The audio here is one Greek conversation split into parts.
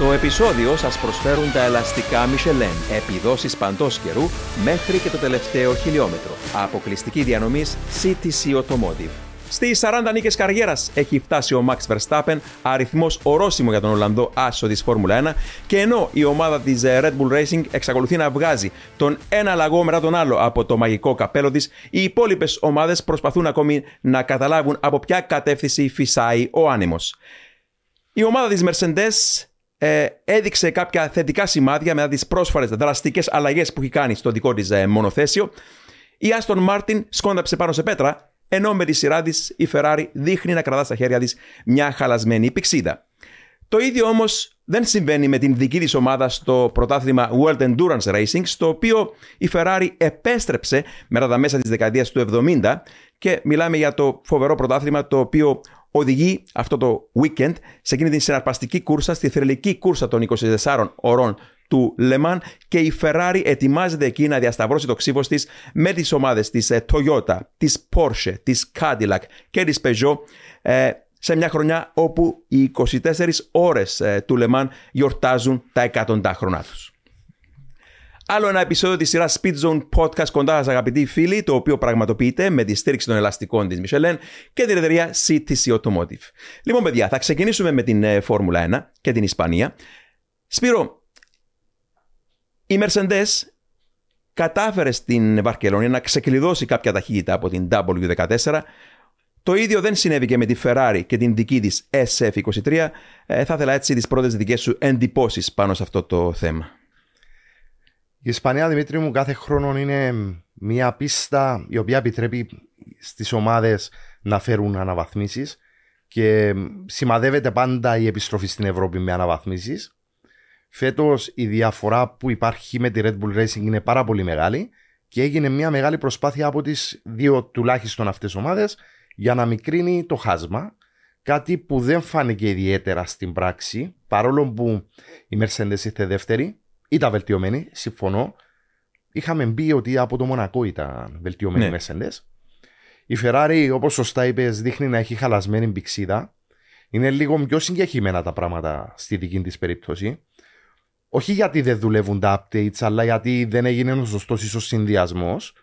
Στο επεισόδιο σας προσφέρουν τα ελαστικά Michelin, επιδόσεις παντός καιρού μέχρι και το τελευταίο χιλιόμετρο. Αποκλειστική διανομής CTC Automotive. Στις 40 νίκες καριέρας έχει φτάσει ο Max Verstappen, αριθμός ορόσημο για τον Ολλανδό άσο της Φόρμουλα 1, και ενώ η ομάδα της ε, Red Bull Racing εξακολουθεί να βγάζει τον ένα λαγό μετά τον άλλο από το μαγικό καπέλο της, οι υπόλοιπες ομάδες προσπαθούν ακόμη να καταλάβουν από ποια κατεύθυνση φυσάει ο άνεμος. Η ομάδα της Mercedes ε, έδειξε κάποια θετικά σημάδια μετά τις πρόσφαρες δραστικές αλλαγές που έχει κάνει στο δικό της ε, μονοθέσιο. Η Aston Martin σκόνταψε πάνω σε πέτρα ενώ με τη σειρά της η Ferrari δείχνει να κρατά στα χέρια της μια χαλασμένη πηξίδα. Το ίδιο όμως δεν συμβαίνει με την δική της ομάδα στο πρωτάθλημα World Endurance Racing, στο οποίο η Ferrari επέστρεψε μετά τα μέσα της δεκαετίας του 70 και μιλάμε για το φοβερό πρωτάθλημα το οποίο οδηγεί αυτό το weekend σε εκείνη την συναρπαστική κούρσα, στη θρελική κούρσα των 24 ωρών του Λεμάν και η Ferrari ετοιμάζεται εκεί να διασταυρώσει το ξύφος της με τις ομάδες της ε, Toyota, της Porsche, της Cadillac και της Peugeot ε, σε μια χρονιά όπου οι 24 ώρες ε, του Λεμάν γιορτάζουν τα εκατοντά χρονά τους. Άλλο ένα επεισόδιο της σειράς Speed Zone Podcast κοντά σας, αγαπητοί φίλοι, το οποίο πραγματοποιείται με τη στήριξη των ελαστικών της Michelin και την εταιρεία CTC Automotive. Λοιπόν, παιδιά, θα ξεκινήσουμε με την Φόρμουλα 1 και την Ισπανία. Σπύρο, η Mercedes κατάφερε στην Βαρκελόνη να ξεκλειδώσει κάποια ταχύτητα από την W14. Το ίδιο δεν συνέβη και με τη Ferrari και την δική της SF23. Ε, θα ήθελα έτσι τις πρώτες δικές σου εντυπώσεις πάνω σε αυτό το θέμα. Η Ισπανία, Δημήτρη μου, κάθε χρόνο είναι μια πίστα η οποία επιτρέπει στις ομάδες να φέρουν αναβαθμίσεις και σημαδεύεται πάντα η επιστροφή στην Ευρώπη με αναβαθμίσεις. Φέτος η διαφορά που υπάρχει με τη Red Bull Racing είναι πάρα πολύ μεγάλη και έγινε μια μεγάλη προσπάθεια από τις δύο τουλάχιστον αυτές ομάδες για να μικρύνει το χάσμα. Κάτι που δεν φάνηκε ιδιαίτερα στην πράξη, παρόλο που η Mercedes ήρθε δεύτερη, ήταν βελτιωμένη, συμφωνώ. Είχαμε μπει ότι από το Μονακό ήταν βελτιωμένη ναι. η Mercedes. Η Ferrari, όπως σωστά είπες, δείχνει να έχει χαλασμένη πηξίδα. Είναι λίγο πιο συγκεκριμένα τα πράγματα στη δική της περίπτωση όχι γιατί δεν δουλεύουν τα updates, αλλά γιατί δεν έγινε ο σωστός ίσως συνδυασμός.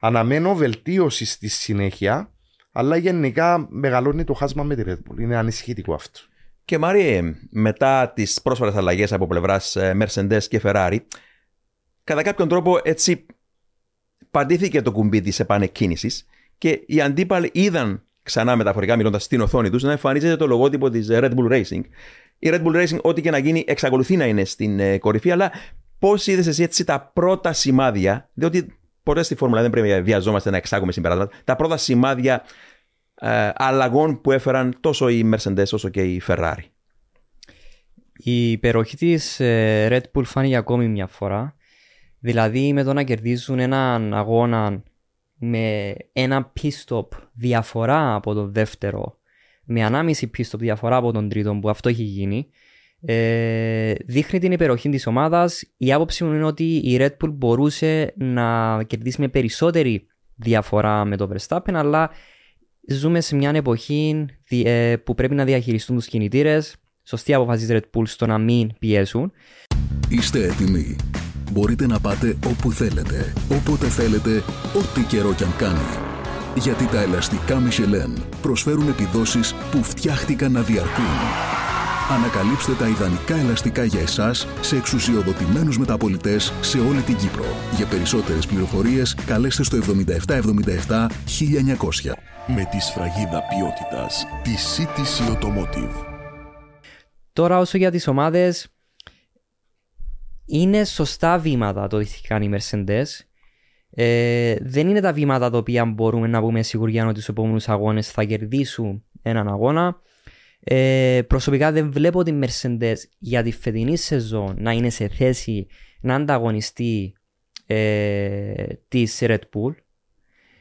Αναμένω βελτίωση στη συνέχεια, αλλά γενικά μεγαλώνει το χάσμα με τη Red Bull. Είναι ανησυχητικό αυτό. Και Μαρία, μετά τις πρόσφατες αλλαγές από πλευράς ε, Mercedes και Ferrari, κατά κάποιον τρόπο έτσι παντήθηκε το κουμπί της επανεκκίνησης και οι αντίπαλοι είδαν ξανά μεταφορικά μιλώντας στην οθόνη τους να εμφανίζεται το λογότυπο της Red Bull Racing η Red Bull Racing, ό,τι και να γίνει, εξακολουθεί να είναι στην ε, κορυφή. Αλλά πώς είδες εσύ έτσι τα πρώτα σημάδια, διότι ποτέ στη Φόρμουλα δεν πρέπει να βιαζόμαστε να εξάγουμε συμπεράσματα, τα πρώτα σημάδια ε, αλλαγών που έφεραν τόσο η Mercedes όσο και η Ferrari. Η υπεροχή της ε, Red Bull φάνηκε ακόμη μια φορά. Δηλαδή με το να κερδίζουν έναν αγώνα με ένα pit stop διαφορά από το δεύτερο με ανάμιση πίστο διαφορά από τον τρίτο που αυτό έχει γίνει, ε, δείχνει την υπεροχή της ομάδας. Η άποψη μου είναι ότι η Red Bull μπορούσε να κερδίσει με περισσότερη διαφορά με το Verstappen, αλλά ζούμε σε μια εποχή ε, που πρέπει να διαχειριστούν τους κινητήρες. Σωστή αποφασή Red Bull στο να μην πιέσουν. Είστε έτοιμοι. Μπορείτε να πάτε όπου θέλετε, όποτε θέλετε, ό,τι καιρό κι αν κάνει γιατί τα ελαστικά Michelin προσφέρουν επιδόσεις που φτιάχτηκαν να διαρκούν. Ανακαλύψτε τα ιδανικά ελαστικά για εσάς σε εξουσιοδοτημένους μεταπολιτές σε όλη την Κύπρο. Για περισσότερες πληροφορίες καλέστε στο 7777 1900. Με τη σφραγίδα ποιότητας τη CTC Automotive. Τώρα όσο για τις ομάδες είναι σωστά βήματα το ότι κάνει η Mercedes ε, δεν είναι τα βήματα τα οποία μπορούμε να πούμε σιγουριά ότι στου επόμενους αγώνες θα κερδίσουν έναν αγώνα. Ε, προσωπικά δεν βλέπω την Mercedes για τη φετινή σεζόν να είναι σε θέση να ανταγωνιστεί ε, της Red Bull.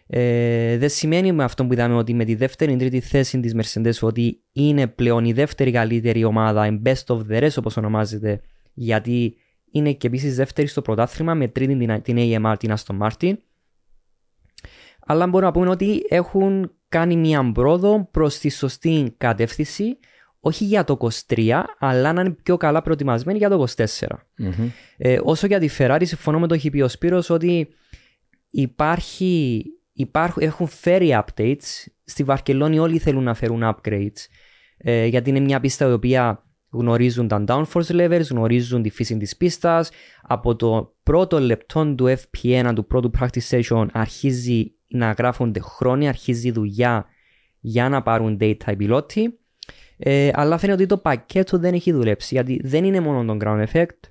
Ε, δεν σημαίνει με αυτό που είδαμε ότι με τη δεύτερη τρίτη θέση της Mercedes ότι είναι πλέον η δεύτερη καλύτερη ομάδα, η best of the rest όπως ονομάζεται, γιατί είναι και επίσης δεύτερη στο πρωτάθλημα με τρίτη την, την AMR, την Aston Martin. Αλλά μπορούμε να πούμε ότι έχουν κάνει μια πρόοδο προς τη σωστή κατεύθυνση, όχι για το 23, αλλά να είναι πιο καλά προετοιμασμένοι για το 24. Ε, όσο για τη Ferrari, συμφωνώ με το έχει πει ο Σπύρος ότι υπάρχει, υπάρχουν, έχουν φέρει updates. Στη Βαρκελόνη όλοι θέλουν να φέρουν upgrades. Ε, γιατί είναι μια πίστα η οποία γνωρίζουν τα downforce levels, γνωρίζουν τη φύση της πίστας. Από το πρώτο λεπτό του FP1, του πρώτου practice session, αρχίζει να γράφονται χρόνια, αρχίζει η δουλειά για να πάρουν data οι πιλότοι. Ε, αλλά φαίνεται ότι το πακέτο δεν έχει δουλέψει γιατί δεν είναι μόνο το ground effect,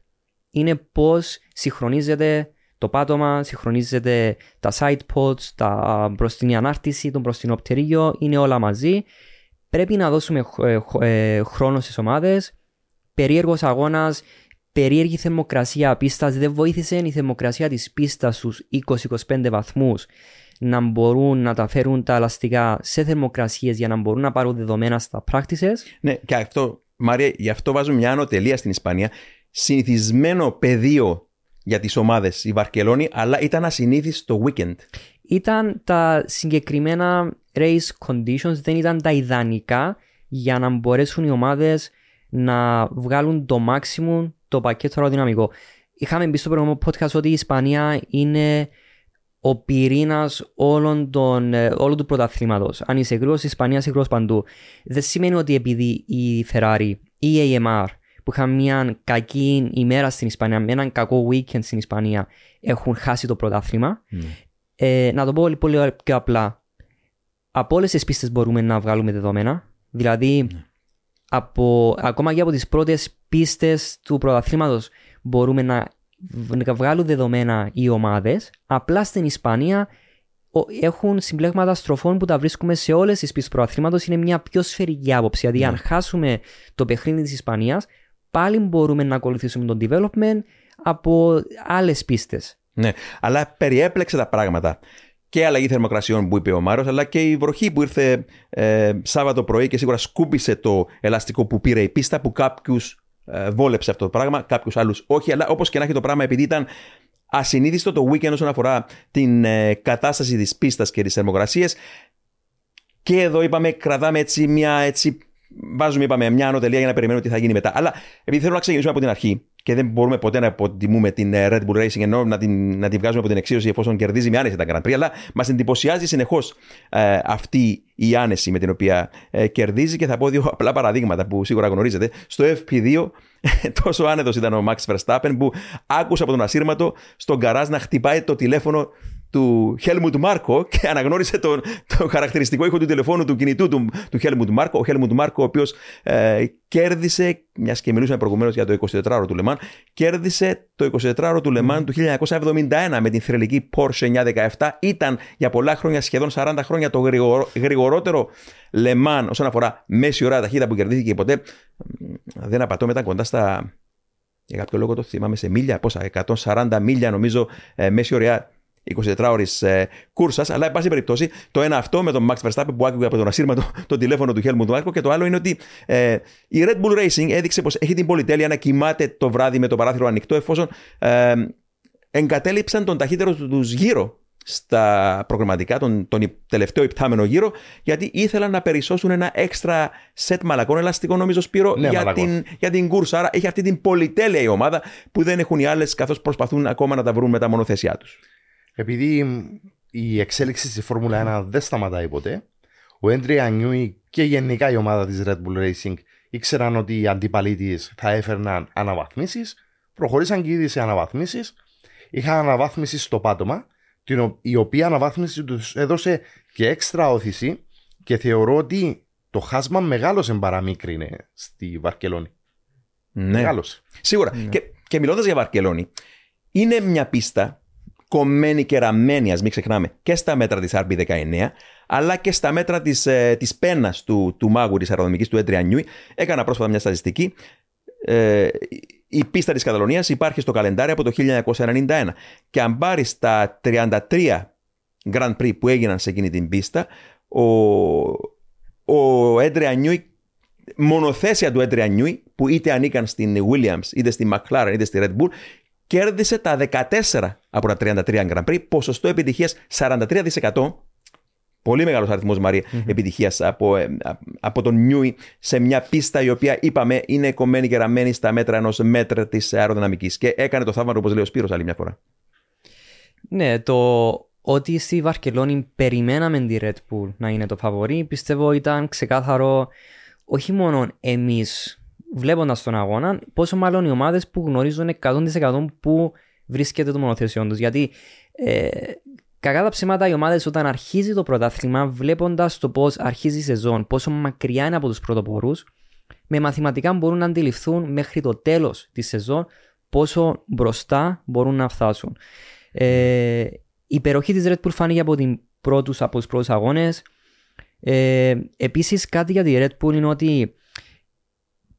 είναι πώς συγχρονίζεται το πάτωμα, συγχρονίζεται τα side pods, τα μπροστινή ανάρτηση, το μπροστινό πτερίγιο, είναι όλα μαζί. Πρέπει να δώσουμε ε, ε, χρόνο στις ομάδες. Περίεργος αγώνας, περίεργη θερμοκρασία πίστας. Δεν βοήθησε η θερμοκρασία της πίστας στους 20-25 βαθμούς να μπορούν να τα φέρουν τα ελαστικά σε θερμοκρασίες για να μπορούν να πάρουν δεδομένα στα practices. Ναι, και αυτό, Μάρια, γι' αυτό βάζουμε μια ανωτελεία στην Ισπανία. Συνηθισμένο πεδίο για τις ομάδες η Βαρκελόνη, αλλά ήταν ασυνήθιστο το weekend. Ήταν τα συγκεκριμένα race conditions, δεν ήταν τα ιδανικά για να μπορέσουν οι ομάδες να βγάλουν το maximum το πακέτο αεροδυναμικό. Είχαμε μπει στο προηγούμενο podcast ότι η Ισπανία είναι ο πυρήνας ε, όλου του πρωταθλήματος. Αν είσαι γρήγορος, η Ισπανίας είσαι γρήγορος παντού. Δεν σημαίνει ότι επειδή η Ferrari ή η AMR που είχαν μια κακή ημέρα στην Ισπανία, με έναν κακό weekend στην Ισπανία, έχουν χάσει το πρωτάθλημα. Mm. Ε, να το πω πολύ πιο απλά. Από όλες τις πίστες μπορούμε να βγάλουμε δεδομένα. Δηλαδή, mm. από, ακόμα και από τις πρώτες πίστες του πρωταθλήματος μπορούμε να να βγάλουν δεδομένα οι ομάδες. Απλά στην Ισπανία έχουν συμπλέγματα στροφών που τα βρίσκουμε σε όλες τις πίστες προαθλήματος. Είναι μια πιο σφαιρική άποψη. Δηλαδή, αν ναι. χάσουμε το παιχνίδι της Ισπανίας, πάλι μπορούμε να ακολουθήσουμε τον development από άλλες πίστες. Ναι, αλλά περιέπλεξε τα πράγματα. Και η αλλαγή θερμοκρασιών που είπε ο Μάρος, αλλά και η βροχή που ήρθε ε, Σάββατο πρωί και σίγουρα σκούπισε το ελαστικό που πήρε η πίστα που κάποιους ε, βόλεψε αυτό το πράγμα, κάποιους άλλους όχι. Αλλά όπως και να έχει το πράγμα, επειδή ήταν ασυνείδητο το weekend όσον αφορά την ε, κατάσταση της πίστας και τι θερμοκρασίε. Και εδώ είπαμε, κρατάμε έτσι μια έτσι. Βάζουμε, είπαμε, μια ανωτελεία για να περιμένουμε τι θα γίνει μετά. Αλλά επειδή θέλω να ξεκινήσουμε από την αρχή, και δεν μπορούμε ποτέ να υποτιμούμε την ε, Red Bull Racing ενώ να την, να την βγάζουμε από την εξίωση εφόσον κερδίζει με άνεση τα Grand Prix. Αλλά μας εντυπωσιάζει συνεχώς ε, αυτή η άνεση με την οποία ε, κερδίζει και θα πω δύο απλά παραδείγματα που σίγουρα γνωρίζετε. Στο FP2 τόσο άνετος ήταν ο Max Verstappen που άκουσε από τον ασύρματο στον καράζ να χτυπάει το τηλέφωνο του Helmut Μάρκο και αναγνώρισε το, το χαρακτηριστικό ήχο του τηλεφώνου του κινητού του, του Helmut Μάρκο. Ο Helmut Μάρκο, ο οποίος ε, κέρδισε, μιας και μιλούσαμε προηγουμένως για το 24ωρο του Λεμάν, κέρδισε το 24ωρο του Λεμάν του 1971 με την θρελική Porsche 917. Ήταν για πολλά χρόνια, σχεδόν 40 χρόνια, το γρηγορότερο Λεμάν όσον αφορά μέση ώρα ταχύτητα που κερδίθηκε ποτέ. Δεν απατώ, μετά κοντά στα. Για κάποιο λόγο το θυμάμαι σε μίλια, πόσα, 140 μίλια νομίζω ε, μέση ωραία 24 ώρε ε, κούρσας. Αλλά, εν πάση περιπτώσει, το ένα αυτό με τον Max Verstappen που άκουγε από τον ασύρματο το τηλέφωνο του Helmut Marko και το άλλο είναι ότι ε, η Red Bull Racing έδειξε πως έχει την πολυτέλεια να κοιμάται το βράδυ με το παράθυρο ανοιχτό εφόσον ε, εγκατέλειψαν τον ταχύτερο του γύρω στα προγραμματικά, τον, τον τελευταίο υπτάμενο γύρο, γιατί ήθελαν να περισσώσουν ένα έξτρα σετ μαλακών ελαστικών, νομίζω, Σπύρο, ναι, για, την, για την κούρσα. Άρα έχει αυτή την πολυτέλεια η ομάδα που δεν έχουν οι άλλες, καθώς προσπαθούν ακόμα να τα βρουν με τα μονοθεσιά τους. Επειδή η εξέλιξη στη Φόρμουλα 1 δεν σταματάει ποτέ, ο Έντρια Νιούι και γενικά η ομάδα της Red Bull Racing ήξεραν ότι οι αντίπαλοι τη θα έφερναν αναβαθμίσεις, προχωρήσαν και ήδη σε αναβαθμίσεις. Είχαν αναβάθμιση στο πάτωμα, η οποία αναβάθμιση τους έδωσε και έξτρα όθηση και θεωρώ ότι το χάσμα μεγάλωσε παραμίκρινε στη Βαρκελόνη. Ναι. Μεγάλωσε. Σίγουρα. Ναι. Και, και μιλώντας για Βαρκελόνη, είναι μια πίστα κομμένη και ραμμένη, ας μην ξεχνάμε, και στα μέτρα της RB19, αλλά και στα μέτρα της της ε, πένας του, του μάγου της αεροδομική του Έντρια Έκανα πρόσφατα μια στατιστική. Ε, η πίστα της Καταλωνίας υπάρχει στο καλεντάρι από το 1991. Και αν πάρεις τα 33 Grand Prix που έγιναν σε εκείνη την πίστα, ο, ο Έντρια μονοθέσια του Έντρια που είτε ανήκαν στην Williams, είτε στη McLaren, είτε στη Red Bull, κέρδισε τα 14 από τα 33 Grand Prix, ποσοστό επιτυχίας 43%. πολύ μεγάλος αριθμός Μαρία επιτυχίας από, ε, από τον Νιούι σε μια πίστα η οποία είπαμε είναι κομμένη και ραμμένη στα μέτρα ενός μέτρα της αεροδυναμικής. Και έκανε το θαύμα, όπως λέει ο Σπύρος άλλη μια φορά. Ναι, το ότι στη Βαρκελόνη περιμέναμε τη Red Bull να είναι το φαβορή, πιστεύω ήταν ξεκάθαρο όχι μόνο εμείς βλέποντας τον αγώνα, πόσο μάλλον οι ομάδες που γνωρίζουν 100% που βρίσκεται το μονοθεσιό τους. Γιατί ε, κακά τα ψέματα οι ομάδες όταν αρχίζει το πρωτάθλημα, βλέποντας το πώς αρχίζει η σεζόν, πόσο μακριά είναι από τους πρωτοπόρους, με μαθηματικά μπορούν να αντιληφθούν μέχρι το τέλος της σεζόν πόσο μπροστά μπορούν να φτάσουν. Ε, η υπεροχή της Red Bull φάνηκε από, την πρώτους, από τους πρώτους αγώνες. Ε, επίσης κάτι για τη Red Bull είναι ότι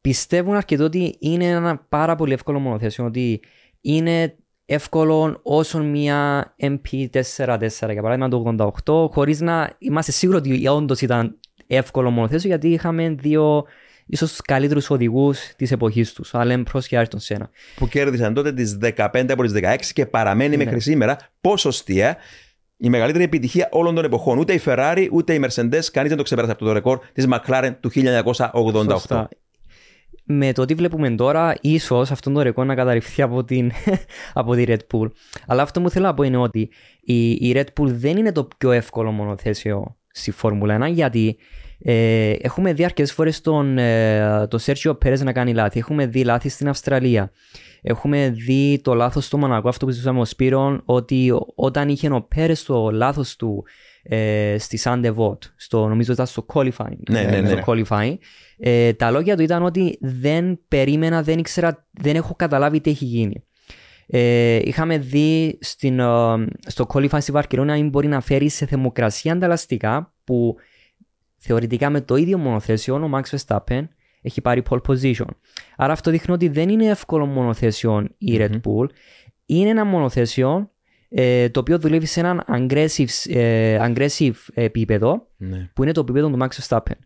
πιστεύουν αρκετό ότι είναι ένα πάρα πολύ εύκολο μονοθέσιο, ότι είναι εύκολο όσο μια MP44 για παράδειγμα το 88 χωρίς να είμαστε σίγουροι ότι όντως ήταν εύκολο μονοθέσιο γιατί είχαμε δύο ίσως του καλύτερους οδηγούς της εποχής τους, Αλέμ Προ και Άριστον Σένα. Που κέρδισαν τότε τις 15 από τις 16 και παραμένει ναι. μέχρι σήμερα ποσοστία η μεγαλύτερη επιτυχία όλων των εποχών. Ούτε η Ferrari ούτε η Mercedes, κανείς δεν το ξεπέρασε από το ρεκόρ της McLaren του 1988. Σωστά. Με το τι βλέπουμε τώρα, ίσως αυτό το ρεκόρ να καταρριφθεί από, την, από τη Red Bull. Αλλά αυτό που θέλω να πω είναι ότι η, η Red Bull δεν είναι το πιο εύκολο μονοθέσιο στη Φόρμουλα 1 γιατί ε, έχουμε δει αρκετές φορές τον, ε, το Σέρτζιο Πέρεζ να κάνει λάθη. Έχουμε δει λάθη στην Αυστραλία. Έχουμε δει το λάθος στο Μονακό, αυτό που συζητούσαμε, ο Σπύρο, ότι όταν είχε ο Πέρεζ το λάθος του ε, στη Sainte-Dévote, στο, νομίζω ήταν στο qualifying. Ναι, ναι, ναι. Στο qualifying ε, τα λόγια του ήταν ότι δεν περίμενα, δεν ήξερα, δεν έχω καταλάβει τι έχει γίνει. Ε, είχαμε δει στην, uh, στο qualifying στη Βαρκελόνη να μπορεί να φέρει σε θερμοκρασία τα ελαστικά που θεωρητικά με το ίδιο μονοθέσιο ο Max Verstappen έχει πάρει pole position. Άρα αυτό δείχνει ότι δεν είναι εύκολο μονοθέσιο η Red Bull. Είναι ένα μονοθέσιο ε, το οποίο δουλεύει σε έναν aggressive, ε, aggressive επίπεδο ναι. που είναι το επίπεδο του Max Verstappen.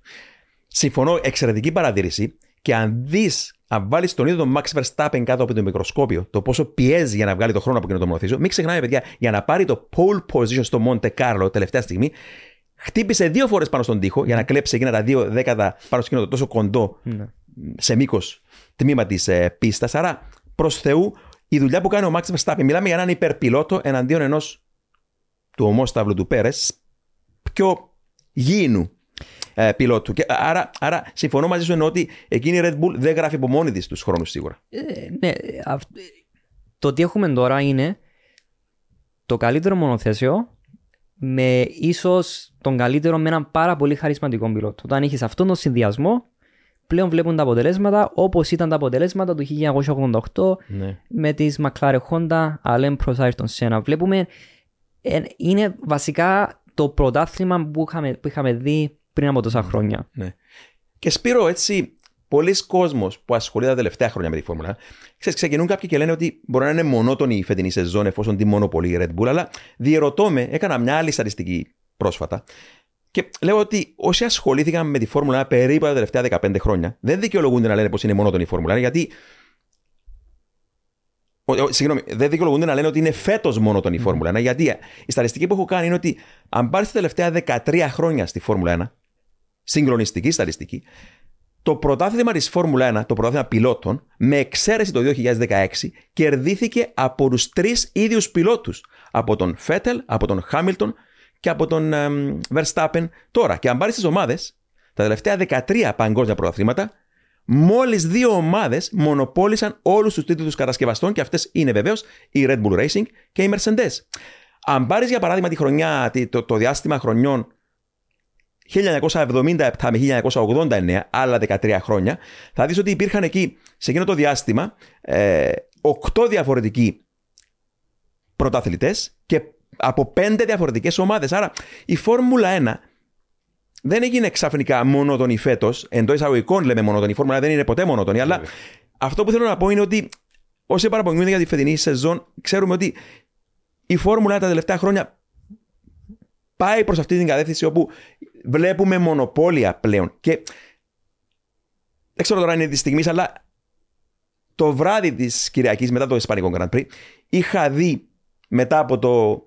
Συμφωνώ, εξαιρετική παρατήρηση. Και αν δεις, αν βάλεις τον ίδιο τον Max Verstappen κάτω από το μικροσκόπιο, το πόσο πιέζει για να βγάλει το χρόνο από εκείνο το μονοθέσιο, μην ξεχνάμε, παιδιά, για να πάρει το pole position στο Monte Carlo τελευταία στιγμή, χτύπησε δύο φορές πάνω στον τοίχο για να κλέψει εκείνα τα δύο δέκατα πάνω στο το τόσο κοντό ναι. σε μήκος τμήμα της ε, πίστας. Άρα, προς Θεού, η δουλειά που κάνει ο Max Verstappen, μιλάμε για έναν υπερπιλότο εναντίον ενός του ομόσταυλου του Πέρες, πιο γήινου ε, πιλότου. Και, άρα, άρα, συμφωνώ μαζί σου ενώ ότι εκείνη η Red Bull δεν γράφει από μόνη της τους χρόνους σίγουρα. Ε, ναι, το τι έχουμε τώρα είναι το καλύτερο μονοθέσιο με ίσως τον καλύτερο με έναν πάρα πολύ χαρισματικό πιλότο. Όταν έχει αυτόν τον συνδυασμό, πλέον βλέπουν τα αποτελέσματα όπως ήταν τα αποτελέσματα του 1988 ναι. με τις McLaren Honda, Allen προ Ayrton Senna. Βλέπουμε, ε, είναι βασικά το πρωτάθλημα που είχαμε, που είχαμε δει πριν από τόσα χρόνια. Ναι. Και Σπύρο, έτσι, πολλοί κόσμοι που ασχολείται τα τελευταία χρόνια με τη Φόρμουλα, ξέρεις, ξεκινούν κάποιοι και λένε ότι μπορεί να είναι μονότονη η φετινή σεζόν εφόσον τη μονοπολεί η Red Bull, αλλά διερωτώ με, έκανα μια άλλη στατιστική πρόσφατα. Και λέω ότι όσοι ασχολήθηκαν με τη Φόρμουλα περίπου τα τελευταία 15 χρόνια, δεν δικαιολογούνται να λένε πως είναι μονότονη η Φόρμουλα, γιατί Συγγνώμη, δεν δικαιολογούνται να λένε ότι είναι φέτος μόνο τον η Φόρμουλα 1. Γιατί η στατιστική που έχω κάνει είναι ότι αν πάρεις τα τελευταία 13 χρόνια στη Φόρμουλα 1, συγκλονιστική στατιστική, το πρωτάθλημα της Φόρμουλα 1, το πρωτάθλημα πιλότων, με εξαίρεση το 2016, κερδίθηκε από τους τρεις ίδιους πιλότους. Από τον Φέτελ, από τον Χάμιλτον και από τον Verstappen. Τώρα, και αν πάρεις τις ομάδες, τα τελευταία 13 παγκόσμια πρωταθλήματα, μόλις δύο ομάδες μονοπόλησαν όλους τους τίτλους κατασκευαστών και αυτές είναι βεβαίως η Red Bull Racing και η Mercedes. Αν πάρεις για παράδειγμα τη χρονιά, το, το διάστημα χρονιών 1977 με 1989, άλλα 13 χρόνια, θα δεις ότι υπήρχαν εκεί σε εκείνο το διάστημα ε, 8 διαφορετικοί πρωταθλητές και από 5 διαφορετικές ομάδες. Άρα η Φόρμουλα 1 δεν έγινε ξαφνικά μονότονη φέτος. Εντό εισαγωγικών λέμε μονότονη. Η Φόρμουλα δεν είναι ποτέ μονότονη. Αλλά αυτό που θέλω να πω είναι ότι όσοι παραπονιούνται για τη φετινή σεζόν, ξέρουμε ότι η Φόρμουλα τα τελευταία χρόνια πάει προς αυτή την κατεύθυνση όπου βλέπουμε μονοπόλια πλέον. Και δεν ξέρω τώρα αν είναι της στιγμής, αλλά το βράδυ της Κυριακής μετά το Ισπανικό Grand Prix είχα δει μετά από το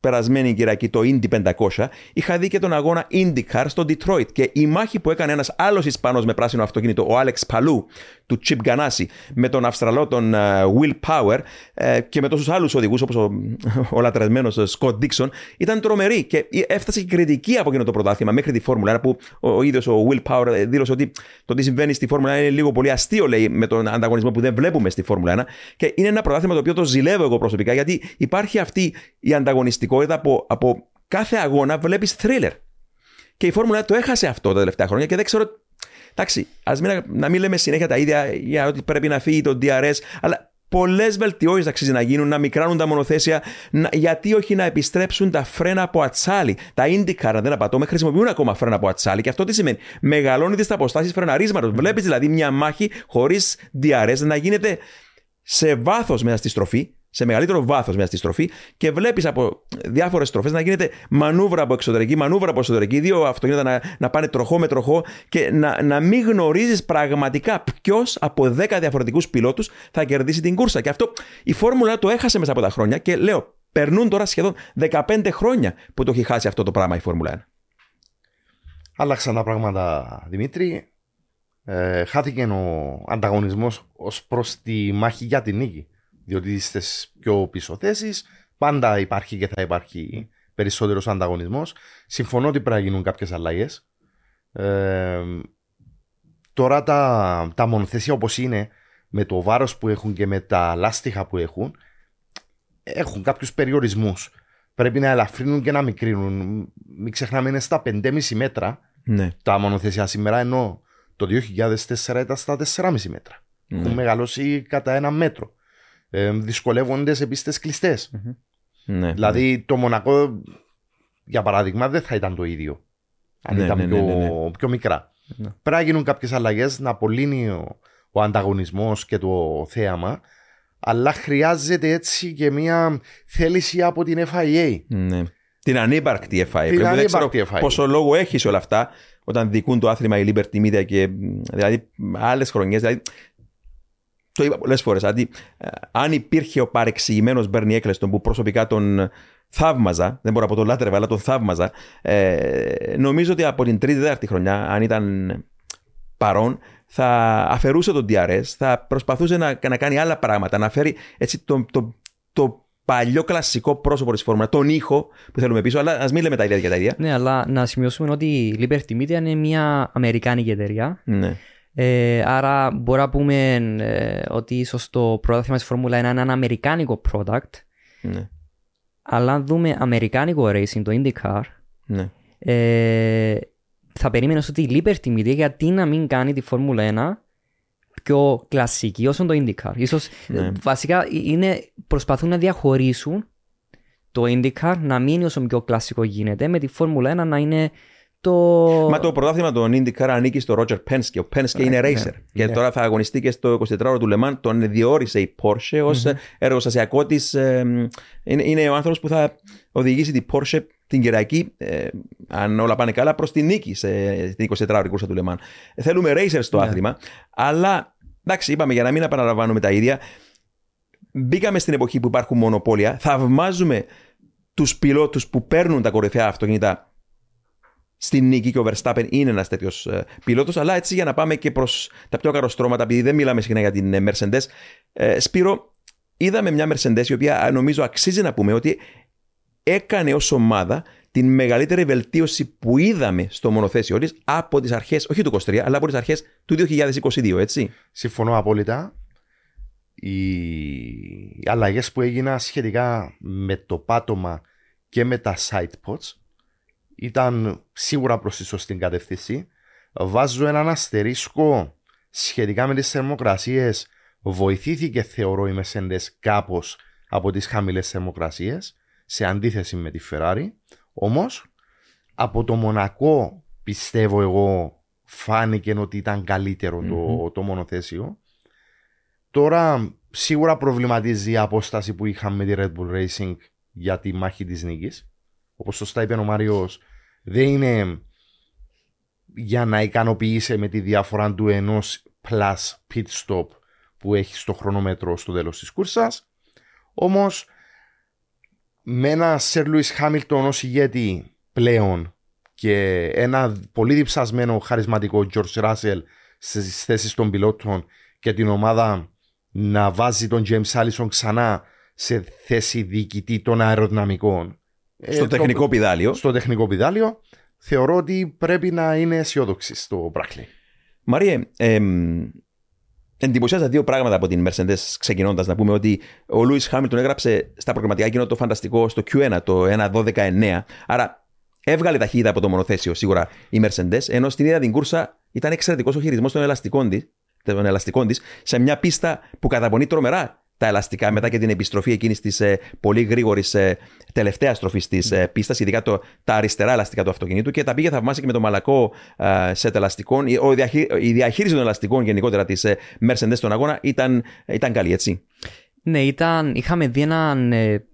περασμένη Κυριακή το Indy 500, είχα δει και τον αγώνα IndyCar στο Detroit. Και η μάχη που έκανε ένας άλλος Ισπανός με πράσινο αυτοκίνητο, ο Άλεξ Παλού, του Chip Ganassi, με τον Αυστραλό, τον uh, Will Power uh, και με τόσους άλλους οδηγούς όπως ο, ο λατρεσμένο Scott Dixon, ήταν τρομερή. Και έφτασε και κριτική από εκείνο το πρωτάθλημα μέχρι τη Φόρμουλα 1, που ο, ο ίδιος ο Will Power δήλωσε ότι το τι συμβαίνει στη Φόρμουλα 1 είναι λίγο πολύ αστείο, λέει, με τον ανταγωνισμό που δεν βλέπουμε στη Φόρμουλα 1. Και είναι ένα πρωτάθλημα το οποίο το ζηλεύω εγώ προσωπικά, γιατί υπάρχει αυτή η ανταγωνιστικότητα από, από κάθε αγώνα, βλέπεις θρίλερ. Και η Φόρμουλα το έχασε αυτό τα τελευταία χρόνια και δεν ξέρω. Εντάξει, ας μην, να μην λέμε συνέχεια τα ίδια για ότι πρέπει να φύγει το DRS, αλλά πολλές βελτιώσεις αξίζει να γίνουν, να μικράνουν τα μονοθέσια, να, γιατί όχι να επιστρέψουν τα φρένα από ατσάλι. Τα IndyCar, αν δεν απατώμε, χρησιμοποιούν ακόμα φρένα από ατσάλι και αυτό τι σημαίνει. Μεγαλώνει τις αποστάσεις φρεναρίσματος. Βλέπεις δηλαδή μια μάχη χωρίς DRS να γίνεται σε βάθος μέσα στη στροφή σε μεγαλύτερο βάθος μιας στη στροφής και βλέπεις από διάφορες στροφές να γίνεται μανούβρα από εξωτερική, μανούβρα από εσωτερική, δύο αυτοκίνητα να, να πάνε τροχό με τροχό και να, να μην γνωρίζεις πραγματικά ποιος από 10 διαφορετικούς πιλότους θα κερδίσει την κούρσα. Και αυτό η Φόρμουλα το έχασε μέσα από τα χρόνια και λέω, περνούν τώρα σχεδόν 15 χρόνια που το έχει χάσει αυτό το πράγμα η Φόρμουλα 1. Άλλαξαν τα πράγματα, Δημήτρη. Ε, χάθηκε ο ανταγωνισμός ως προς τη μάχη για την νίκη διότι στι πιο πίσω θέσεις πάντα υπάρχει και θα υπάρχει περισσότερος ανταγωνισμός. Συμφωνώ ότι πρέπει να γίνουν κάποιες αλλαγές. Ε, τώρα τα, τα μονοθέσια όπως είναι, με το βάρος που έχουν και με τα λάστιχα που έχουν, έχουν κάποιους περιορισμούς. Πρέπει να ελαφρύνουν και να μικρύνουν. Μην ξεχνάμε, είναι στα 5,5 μέτρα ναι. τα μονοθέσια σήμερα, ενώ το 2004 ήταν στα 4,5 μέτρα. Ναι. Έχουν μεγαλώσει κατά ένα μέτρο ε, δυσκολεύονται σε πίστες κλειστές. Mm-hmm. Ναι, δηλαδή ναι. το Μονακό, για παράδειγμα, δεν θα ήταν το ίδιο. Αν ναι, ήταν ναι, πιο, ναι, ναι, πιο μικρά. Πρέπει να γίνουν κάποιες αλλαγές, να απολύνει ο, ο ανταγωνισμός και το θέαμα. Αλλά χρειάζεται έτσι και μια θέληση από την FIA. Ναι. Την ανύπαρκτη FIA. Την ανύπαρκτη FIA. Πόσο λόγο έχεις όλα αυτά όταν δικούν το άθλημα η Liberty Media και δηλαδή άλλες χρονιές. Δηλαδή, το είπα πολλές φορές. Δηλαδή, ε, αν υπήρχε ο παρεξηγημένος Μπέρνι Έκλεστον που προσωπικά τον θαύμαζα, δεν μπορώ να πω τον λάτρευα, αλλά τον θαύμαζα, ε, νομίζω ότι από την τρίτη-τέταρτη χρονιά, αν ήταν παρόν, θα αφαιρούσε τον DRS, θα προσπαθούσε να, να κάνει άλλα πράγματα, να φέρει έτσι το, το, το παλιό κλασικό πρόσωπο της φόρμουλας, τον ήχο που θέλουμε πίσω, αλλά ας μην λέμε τα ίδια για τα ίδια. Ναι, αλλά να σημειώσουμε ότι η Liberty Media είναι μια Αμερικάνικη εταιρεία. Ναι. Ε, άρα μπορούμε να πούμε ε, ότι ίσως το πρωτάθλημα της Φόρμουλα είναι ένα αμερικάνικο product. Ναι. Αλλά αν δούμε αμερικάνικο racing, το IndyCar, ναι. ε, θα περίμενες ότι η Liberty Media γιατί να μην κάνει τη Φόρμουλα 1 πιο κλασική όσο το IndyCar. Ίσως ναι. βασικά είναι, προσπαθούν να διαχωρίσουν το IndyCar να μείνει όσο πιο κλασικό γίνεται με τη Φόρμουλα 1 να είναι το... Μα το πρωτάθλημα των IndyCar ανήκει στο Roger Penske. Ο Penske είναι ναι, racer. Ναι, και ναι. τώρα θα αγωνιστεί και στο 24ωρο του Le Mans. Τον διόρισε η Porsche ως mm-hmm. εργοστασιακό της. Ε, είναι, είναι ο άνθρωπος που θα οδηγήσει την Porsche την Κυριακή, ε, αν όλα πάνε καλά, προς την νίκη σε, στην 24ωρη κούρσα του Le Mans. Θέλουμε racers στο άθλημα. Αλλά εντάξει, είπαμε για να μην επαναλαμβάνουμε τα ίδια. Μπήκαμε στην εποχή που υπάρχουν μονοπόλια. Θαυμάζουμε τους πιλότους που παίρνουν τα κορυφαία αυτοκίνητα στην νίκη και ο Verstappen είναι ένας τέτοιος ε, πιλότος. Αλλά έτσι για να πάμε και προς τα πιο καροστρώματα, επειδή δεν μιλάμε συχνά για την ε, Mercedes. Ε, Σπύρο, είδαμε μια Mercedes η οποία νομίζω αξίζει να πούμε ότι έκανε ως ομάδα την μεγαλύτερη βελτίωση που είδαμε στο μονοθέσιο της από τις αρχές, όχι του 23, αλλά από τις αρχές του 2022, έτσι. Συμφωνώ απόλυτα. Οι αλλαγές που έγιναν σχετικά με το πάτωμα και με τα side pods ήταν σίγουρα προς τη σωστή κατεύθυνση. Βάζω έναν αστερίσκο σχετικά με τις θερμοκρασίες. Βοηθήθηκε, θεωρώ, η Mercedes κάπως από τις χαμηλές θερμοκρασίες σε αντίθεση με τη Ferrari. Όμως, από το Μονακό πιστεύω εγώ φάνηκε ότι ήταν το, το μονοθέσιο. Τώρα σίγουρα προβληματίζει η απόσταση που είχαμε με τη Red Bull Racing για τη μάχη της νίκης. Όπως σωστά είπε ο Μάριος, δεν είναι για να ικανοποιήσει με τη διαφορά του ενός plus pit stop που έχει στο χρονόμετρο στο τέλος της κούρσας. Όμως με ένα Σερ Λουίς Χάμιλτον ως ηγέτη πλέον και ένα πολύ διψασμένο χαρισματικό George Russell στις θέσεις των πιλότων και την ομάδα να βάζει τον James Allison ξανά σε θέση διοικητή των αεροδυναμικών. Στο Ε, τεχνικό το- πιδάλιο. Στο τεχνικό πιδάλιο θεωρώ ότι πρέπει να είναι αισιόδοξη στο Μπράκλι. Μαρίε, εμ, εντυπωσιάζα δύο πράγματα από την Mercedes ξεκινώντας. Να πούμε ότι ο Λούι Χάμιλτον έγραψε στα προγραμματικά εκείνο το φανταστικό στο Q1, το 1.12.9. Άρα έβγαλε ταχύτητα από το μονοθέσιο σίγουρα η Mercedes, ενώ στην ίδια την κούρσα ήταν εξαιρετικός ο χειρισμός των ελαστικών της των ελαστικών της, σε μια πίστα που καταπονεί τρομερά τα ελαστικά μετά και την επιστροφή εκείνης της ε, πολύ γρήγορης ε, τελευταίας στροφής της ε, πίστας, ειδικά το, τα αριστερά ελαστικά του αυτοκινήτου και τα πήγε θαυμάσια και με το μαλακό ε, σετ ελαστικών. Η, ο, διαχει- η διαχείριση των ελαστικών γενικότερα της ε, Mercedes στον αγώνα ήταν, ήταν καλή, έτσι. Ναι, ήταν, είχαμε δει έναν ε,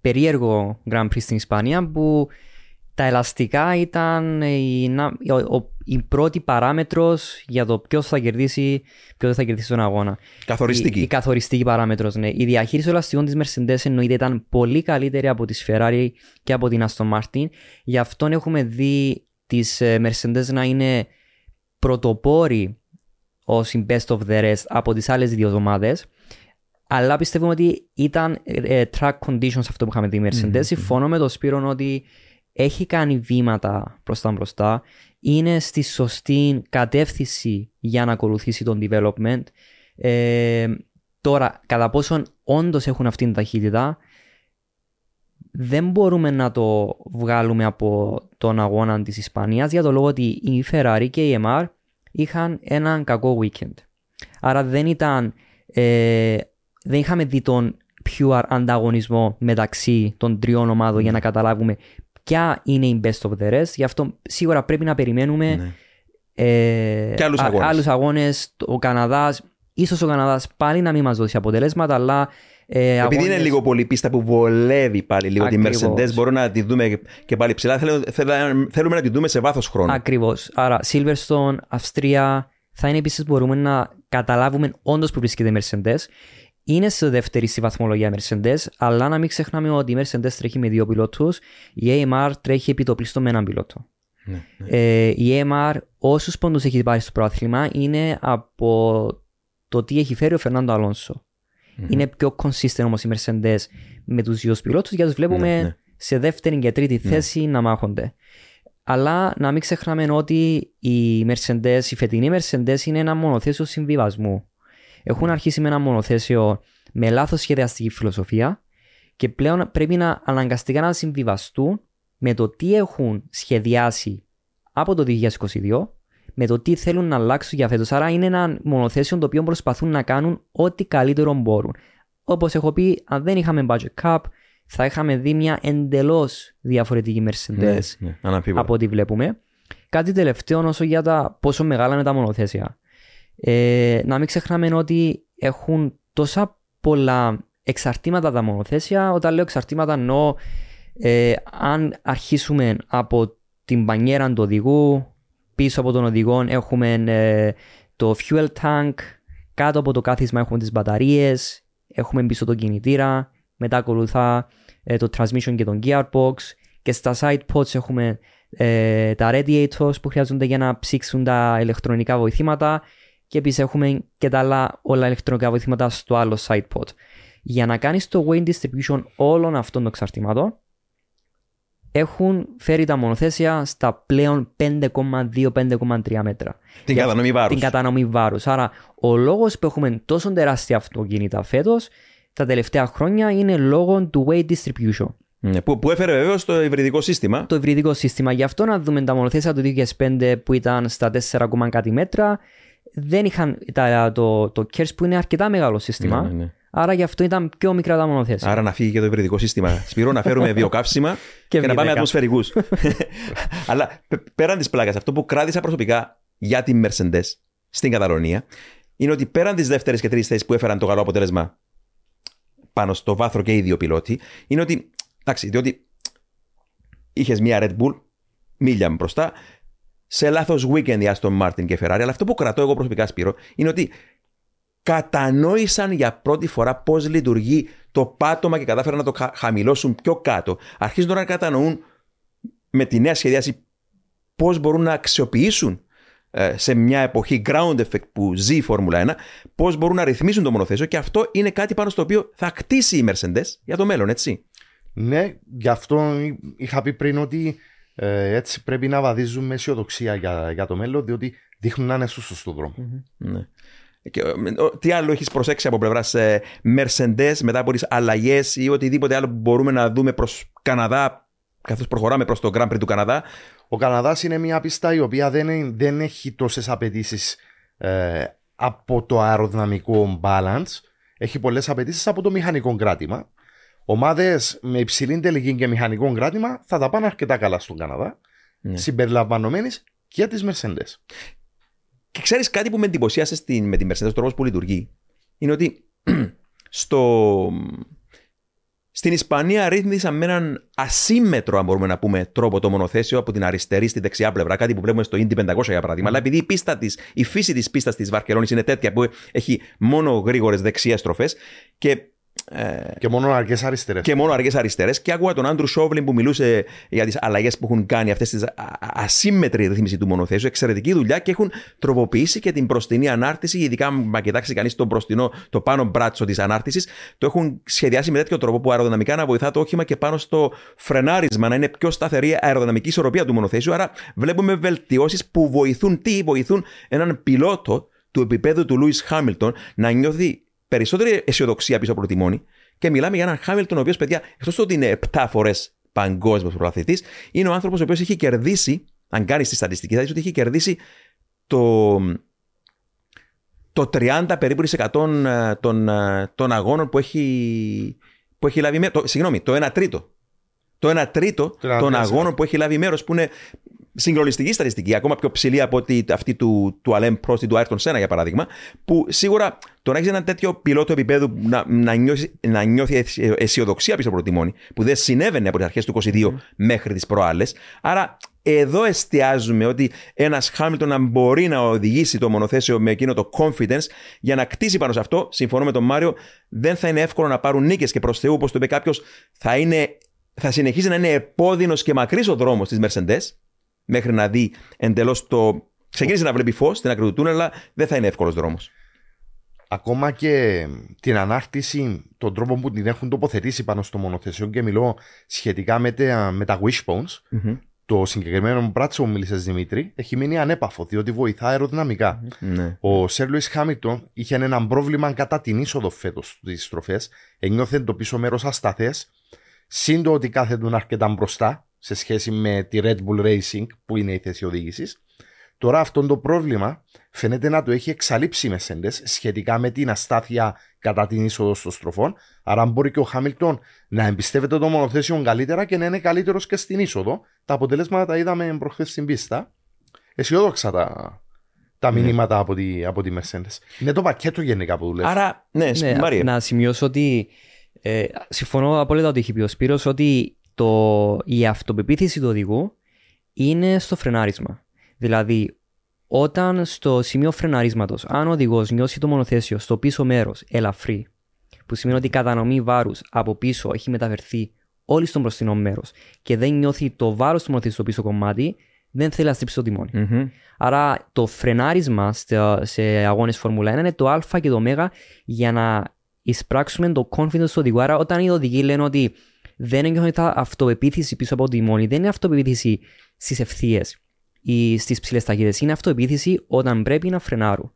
περίεργο Grand Prix στην Ισπανία που τα ελαστικά ήταν η, να- ο- ο- η πρώτη παράμετρος για το ποιος θα κερδίσει, ποιος θα κερδίσει τον αγώνα. Καθοριστική. Η, η καθοριστική παράμετρος, ναι. Η διαχείριση των ελαστικών της Mercedes εννοείται ήταν πολύ καλύτερη από τις Ferrari και από την Aston Martin. Γι' αυτό έχουμε δει τις ε, Mercedes να είναι πρωτοπόροι ως η best of the rest από τις άλλες δύο εβδομάδες. Αλλά πιστεύουμε ότι ήταν ε, track conditions αυτό που είχαμε δει η Mercedes. Συμφωνώ με τον Σπύρο ότι έχει κάνει βήματα προς τα μπροστά. Είναι στη σωστή κατεύθυνση για να ακολουθήσει τον development. Ε, τώρα, κατά πόσον όντως έχουν αυτήν την ταχύτητα, δεν μπορούμε να το βγάλουμε από τον αγώνα της Ισπανίας για το λόγο ότι η Ferrari και η MR είχαν έναν κακό weekend. Άρα δεν ήταν ε, δεν είχαμε δει τον pure ανταγωνισμό μεταξύ των τριών ομάδων για να καταλάβουμε ποια είναι η best of the rest. Γι' αυτό σίγουρα πρέπει να περιμένουμε Ναι. ε, Και άλλους α- αγώνες. άλλους αγώνες. Ο Καναδάς, ίσως ο Καναδάς πάλι να μην μας δώσει αποτελέσματα, αλλά ε, Επειδή αγώνες- είναι λίγο πολύ πίστα που βολεύει πάλι λίγο τη Ακριβώς. Mercedes, μπορούμε να τη δούμε και πάλι ψηλά. Θέλουμε, θέλουμε- θέλουμε να τη δούμε σε βάθος χρόνου. Ακριβώς. Άρα Silverstone, Αυστρία, θα είναι επίσης μπορούμε να καταλάβουμε όντως που βρίσκεται η Mercedes. Είναι σε δεύτερη στη βαθμολογία η Mercedes, αλλά να μην ξεχνάμε ότι η Mercedes τρέχει με δύο πιλότους, η AMR τρέχει επιτοπλίστων με έναν πιλότο. Ναι, Ε, η AMR όσους πόντους έχει πάρει στο πρόθλημα είναι από το τι έχει φέρει ο Φερνάντο Αλόνσο. Είναι πιο consistent όμως η Mercedes με τους δύο πιλότους γιατί τους βλέπουμε Ναι, ναι. σε δεύτερη και τρίτη θέση να μάχονται. Αλλά να μην ξεχνάμε ότι η Mercedes, η φετινή Mercedes είναι ένα μονοθέσιο συμβιβασμού. Έχουν αρχίσει με ένα μονοθέσιο με λάθος σχεδιαστική φιλοσοφία και πλέον πρέπει να αναγκαστικά να συμβιβαστούν με το τι έχουν σχεδιάσει από το 2022 με το τι θέλουν να αλλάξουν για φέτος. Άρα είναι ένα μονοθέσιο το οποίο προσπαθούν να κάνουν ό,τι καλύτερο μπορούν. Όπως έχω πει, αν δεν είχαμε budget cap, θα είχαμε δει μια εντελώς διαφορετική Mercedes Ναι, ναι, αναμφίβολα. από ό,τι βλέπουμε. Κάτι τελευταίο όσο για τα πόσο μεγάλα είναι τα μονοθέσια. Ε, να μην ξεχνάμε ότι έχουν τόσα πολλά εξαρτήματα τα μονοθέσια. Όταν λέω εξαρτήματα εννοώ ε, αν αρχίσουμε από την πανιέρα του οδηγού, πίσω από τον οδηγό έχουμε ε, το fuel tank, κάτω από το κάθισμα έχουμε τις μπαταρίες, έχουμε πίσω τον κινητήρα, μετά ακολουθά ε, το transmission και τον gearbox και στα side pods έχουμε ε, τα radiators που χρειάζονται για να ψήξουν τα ηλεκτρονικά βοηθήματα και επίσης έχουμε και τα άλλα όλα ηλεκτρονικά βοηθήματα στο άλλο side pod. Για να κάνεις το weight distribution όλων αυτών των εξαρτημάτων έχουν φέρει τα μονοθέσια στα πλέον 5,2-5,3 μέτρα. Την Για κατανομή βάρους. Την κατανομή βάρους. Άρα ο λόγος που έχουμε τόσο τεράστια αυτοκίνητα φέτος τα τελευταία χρόνια είναι λόγω του weight distribution. Ναι, που, που έφερε βεβαίως το υβριδικό σύστημα. Το υβριδικό σύστημα. Γι' αυτό να δούμε τα μονοθέσια του 2005 που ήταν στα 4, κάτι μέτρα δεν είχαν τα, το, το KERS που είναι αρκετά μεγάλο σύστημα. Ναι, ναι, ναι. Άρα γι' αυτό ήταν πιο μικρά τα μονοθέσια. Άρα να φύγει και το υβριδικό σύστημα. Σπυρό να φέρουμε βιοκαύσιμα και, Και να πάμε V10. ατμοσφαιρικούς. Αλλά π- πέραν της πλάκας, αυτό που κράτησα προσωπικά για την Mercedes στην Καταλωνία είναι ότι πέραν τη δεύτερη και τρίτη θέση που έφεραν το καλό αποτέλεσμα πάνω στο βάθρο και οι δύο πιλότοι, είναι ότι. Εντάξει, διότι είχες μια Red Bull μίλια μπροστά, σε λάθος weekend η Aston Martin και Ferrari, αλλά αυτό που κρατώ εγώ προσωπικά Σπύρο είναι ότι κατανόησαν για πρώτη φορά πώς λειτουργεί το πάτωμα και κατάφεραν να το χα- χαμηλώσουν πιο κάτω. Αρχίζουν τώρα να κατανοούν με τη νέα σχεδιάση πώς μπορούν να αξιοποιήσουν ε, σε μια εποχή ground effect που ζει η Φόρμουλα 1, πώς μπορούν να ρυθμίσουν το μονοθέσιο και αυτό είναι κάτι πάνω στο οποίο θα κτίσει η Mercedes για το μέλλον, έτσι. Ναι, γι' αυτό είχα πει πριν ότι ε, έτσι πρέπει να βαδίζουμε αισιοδοξία για, για το μέλλον, διότι δείχνουν να είναι στο σωστό δρόμο. Ναι. Και, ε, ο, τι άλλο έχεις προσέξει από πλευράς ε, Mercedes μετά από τις αλλαγές ή οτιδήποτε άλλο που μπορούμε να δούμε προς Καναδά, καθώς προχωράμε προς το Grand Prix του Καναδά; Ο Καναδάς είναι μια πίστα η οποία δεν, δεν έχει τόσες απαιτήσεις ε, από το αεροδυναμικό balance. Έχει πολλές απαιτήσεις από το μηχανικό κράτημα. Ομάδες με υψηλή τελική και μηχανικό κράτημα θα τα πάνε αρκετά καλά στον Καναδά, Ναι. συμπεριλαμβανομένης και της Mercedes. Και ξέρεις κάτι που με εντυπωσίασε στην, με την Mercedes, ο τρόπος που λειτουργεί, είναι ότι στο, στην Ισπανία ρύθμισαν με έναν ασύμμετρο, αν μπορούμε να πούμε, τρόπο το μονοθέσιο από την αριστερή στη δεξιά πλευρά. Κάτι που βλέπουμε στο Indy 500 για παράδειγμα. Αλλά επειδή η, πίστα της, η φύση της πίστας της Βαρκελόνης είναι τέτοια που έχει μόνο γρήγορες δεξιές στροφές και ε, Και μόνο αρκετέ αριστερές. και μόνο αργέ αριστερές. Και άκουγα τον Άντρου Σόβλιν που μιλούσε για τις αλλαγές που έχουν κάνει αυτές τις ασύμμετρη ρύθμιση του μονοθέσιου. Εξαιρετική δουλειά και έχουν τροποποιήσει και την μπροστινή ανάρτηση. Ειδικά, αν κοιτάξει κανείς τον μπροστινό, το πάνω μπράτσο της ανάρτησης, το έχουν σχεδιάσει με τέτοιο τρόπο που αεροδυναμικά να βοηθά το όχημα και πάνω στο φρενάρισμα να είναι πιο σταθερή η αεροδυναμική ισορροπία του μονοθέσιου. Άρα, βλέπουμε βελτιώσεις που βοηθούν τι, βοηθούν έναν πιλότο του επίπεδου του Λούι Χάμιλτον να νιώθει περισσότερη αισιοδοξία πίσω από το τιμόνι. Και μιλάμε για έναν Χάμιλτον, ο οποίος, παιδιά, εκτός ότι είναι 7 φορές παγκόσμιος πρωταθλητής, είναι ο άνθρωπος ο οποίος έχει κερδίσει, αν κάνεις τη στατιστική, θα δεις ότι έχει κερδίσει το, το 30 περίπου της 100 ε, των, ε, των αγώνων που έχει, που έχει λάβει μέρο. Συγγνώμη, το 1 τρίτο. Το 1 τρίτο Το ένα των τρίτο, αγώνων που έχει λάβει μέρος, που είναι συγκλονιστική στατιστική, ακόμα πιο ψηλή από ότι αυτή του, του Αλέμ Πρόστη, του Άιρτον Σένα για παράδειγμα, που σίγουρα το να έχεις ένα τέτοιο πιλότο επίπεδου να, να, νιώσει, να νιώθει αισι- αισιοδοξία πίσω από το τιμόνι, που δεν συνέβαινε από τις αρχές του 22 μέχρι τις προάλλες. Άρα εδώ εστιάζουμε ότι ένας Χάμιλτον να μπορεί να οδηγήσει το μονοθέσιο με εκείνο το confidence για να κτίσει πάνω σε αυτό. Συμφωνώ με τον Μάριο, δεν θα είναι εύκολο να πάρουν νίκες και προς Θεού, όπως το είπε κάποιος, θα, είναι, θα συνεχίζει να είναι επώδυνος και μακρύς ο δρόμος της Mercedes μέχρι να δει εντελώς το. Ξεκίνησε να βλέπει φως στην άκρη του τούνελ, αλλά δεν θα είναι εύκολος δρόμος. Ακόμα και την ανάρτηση, τον τρόπο που την έχουν τοποθετήσει πάνω στο μονοθεσιό και μιλώ σχετικά με τα, με τα wishbones, το συγκεκριμένο μπράτσο που μίλησες Δημήτρη έχει μείνει ανέπαφο διότι βοηθά αεροδυναμικά. Ναι. Ο Σερ Λουίς Χάμιλτον είχε ένα πρόβλημα κατά την είσοδο φέτος στις στροφές. Ένιωθε το πίσω μέρος ασταθές. Συν το ότι κάθετον αρκετά μπροστά σε σχέση με τη Red Bull Racing που είναι η θέση οδήγησης. Τώρα αυτό το πρόβλημα φαίνεται να το έχει εξαλείψει η Mercedes σχετικά με την αστάθεια κατά την είσοδο των στροφών. Άρα μπορεί και ο Χάμιλτον να εμπιστεύεται το μονοθέσιο καλύτερα και να είναι καλύτερος και στην είσοδο. Τα αποτελέσματα τα είδαμε προχθές στην πίστα. Αισιόδοξα τα, τα μηνύματα από τη, από τη Mercedes. Είναι το πακέτο γενικά που δουλεύει. Άρα, ναι, Ναι, Μάρια. να σημειώσω ότι ε, συμφωνώ απόλυτα ότι έχει πει ο Σπύρος ότι το, η αυτοπεποίθηση του οδηγού είναι στο φρενάρισμα. Δηλαδή, όταν στο σημείο φρεναρίσματος, αν ο οδηγός νιώσει το μονοθέσιο στο πίσω μέρος ελαφρύ, που σημαίνει ότι η κατανομή βάρους από πίσω έχει μεταφερθεί όλη στο μπροστινό μέρος και δεν νιώθει το βάρος του μονοθέσιου στο πίσω κομμάτι, δεν θέλει να στρίψει το τιμόνι. Μμμ. Άρα το φρενάρισμα στε- σε αγώνες Φόρμουλα 1 είναι το α και το ω για να εισπράξουμε το confidence του οδηγού. Άρα όταν οι οδηγοί λένε ότι δεν νιώθουν αυτοπεποίθηση πίσω από το τιμόνι, δεν είναι αυτοπεποίθηση στις ευθείες ή στις ψηλές ταχύτητες. Είναι αυτοπεποίθηση όταν πρέπει να φρενάρουν.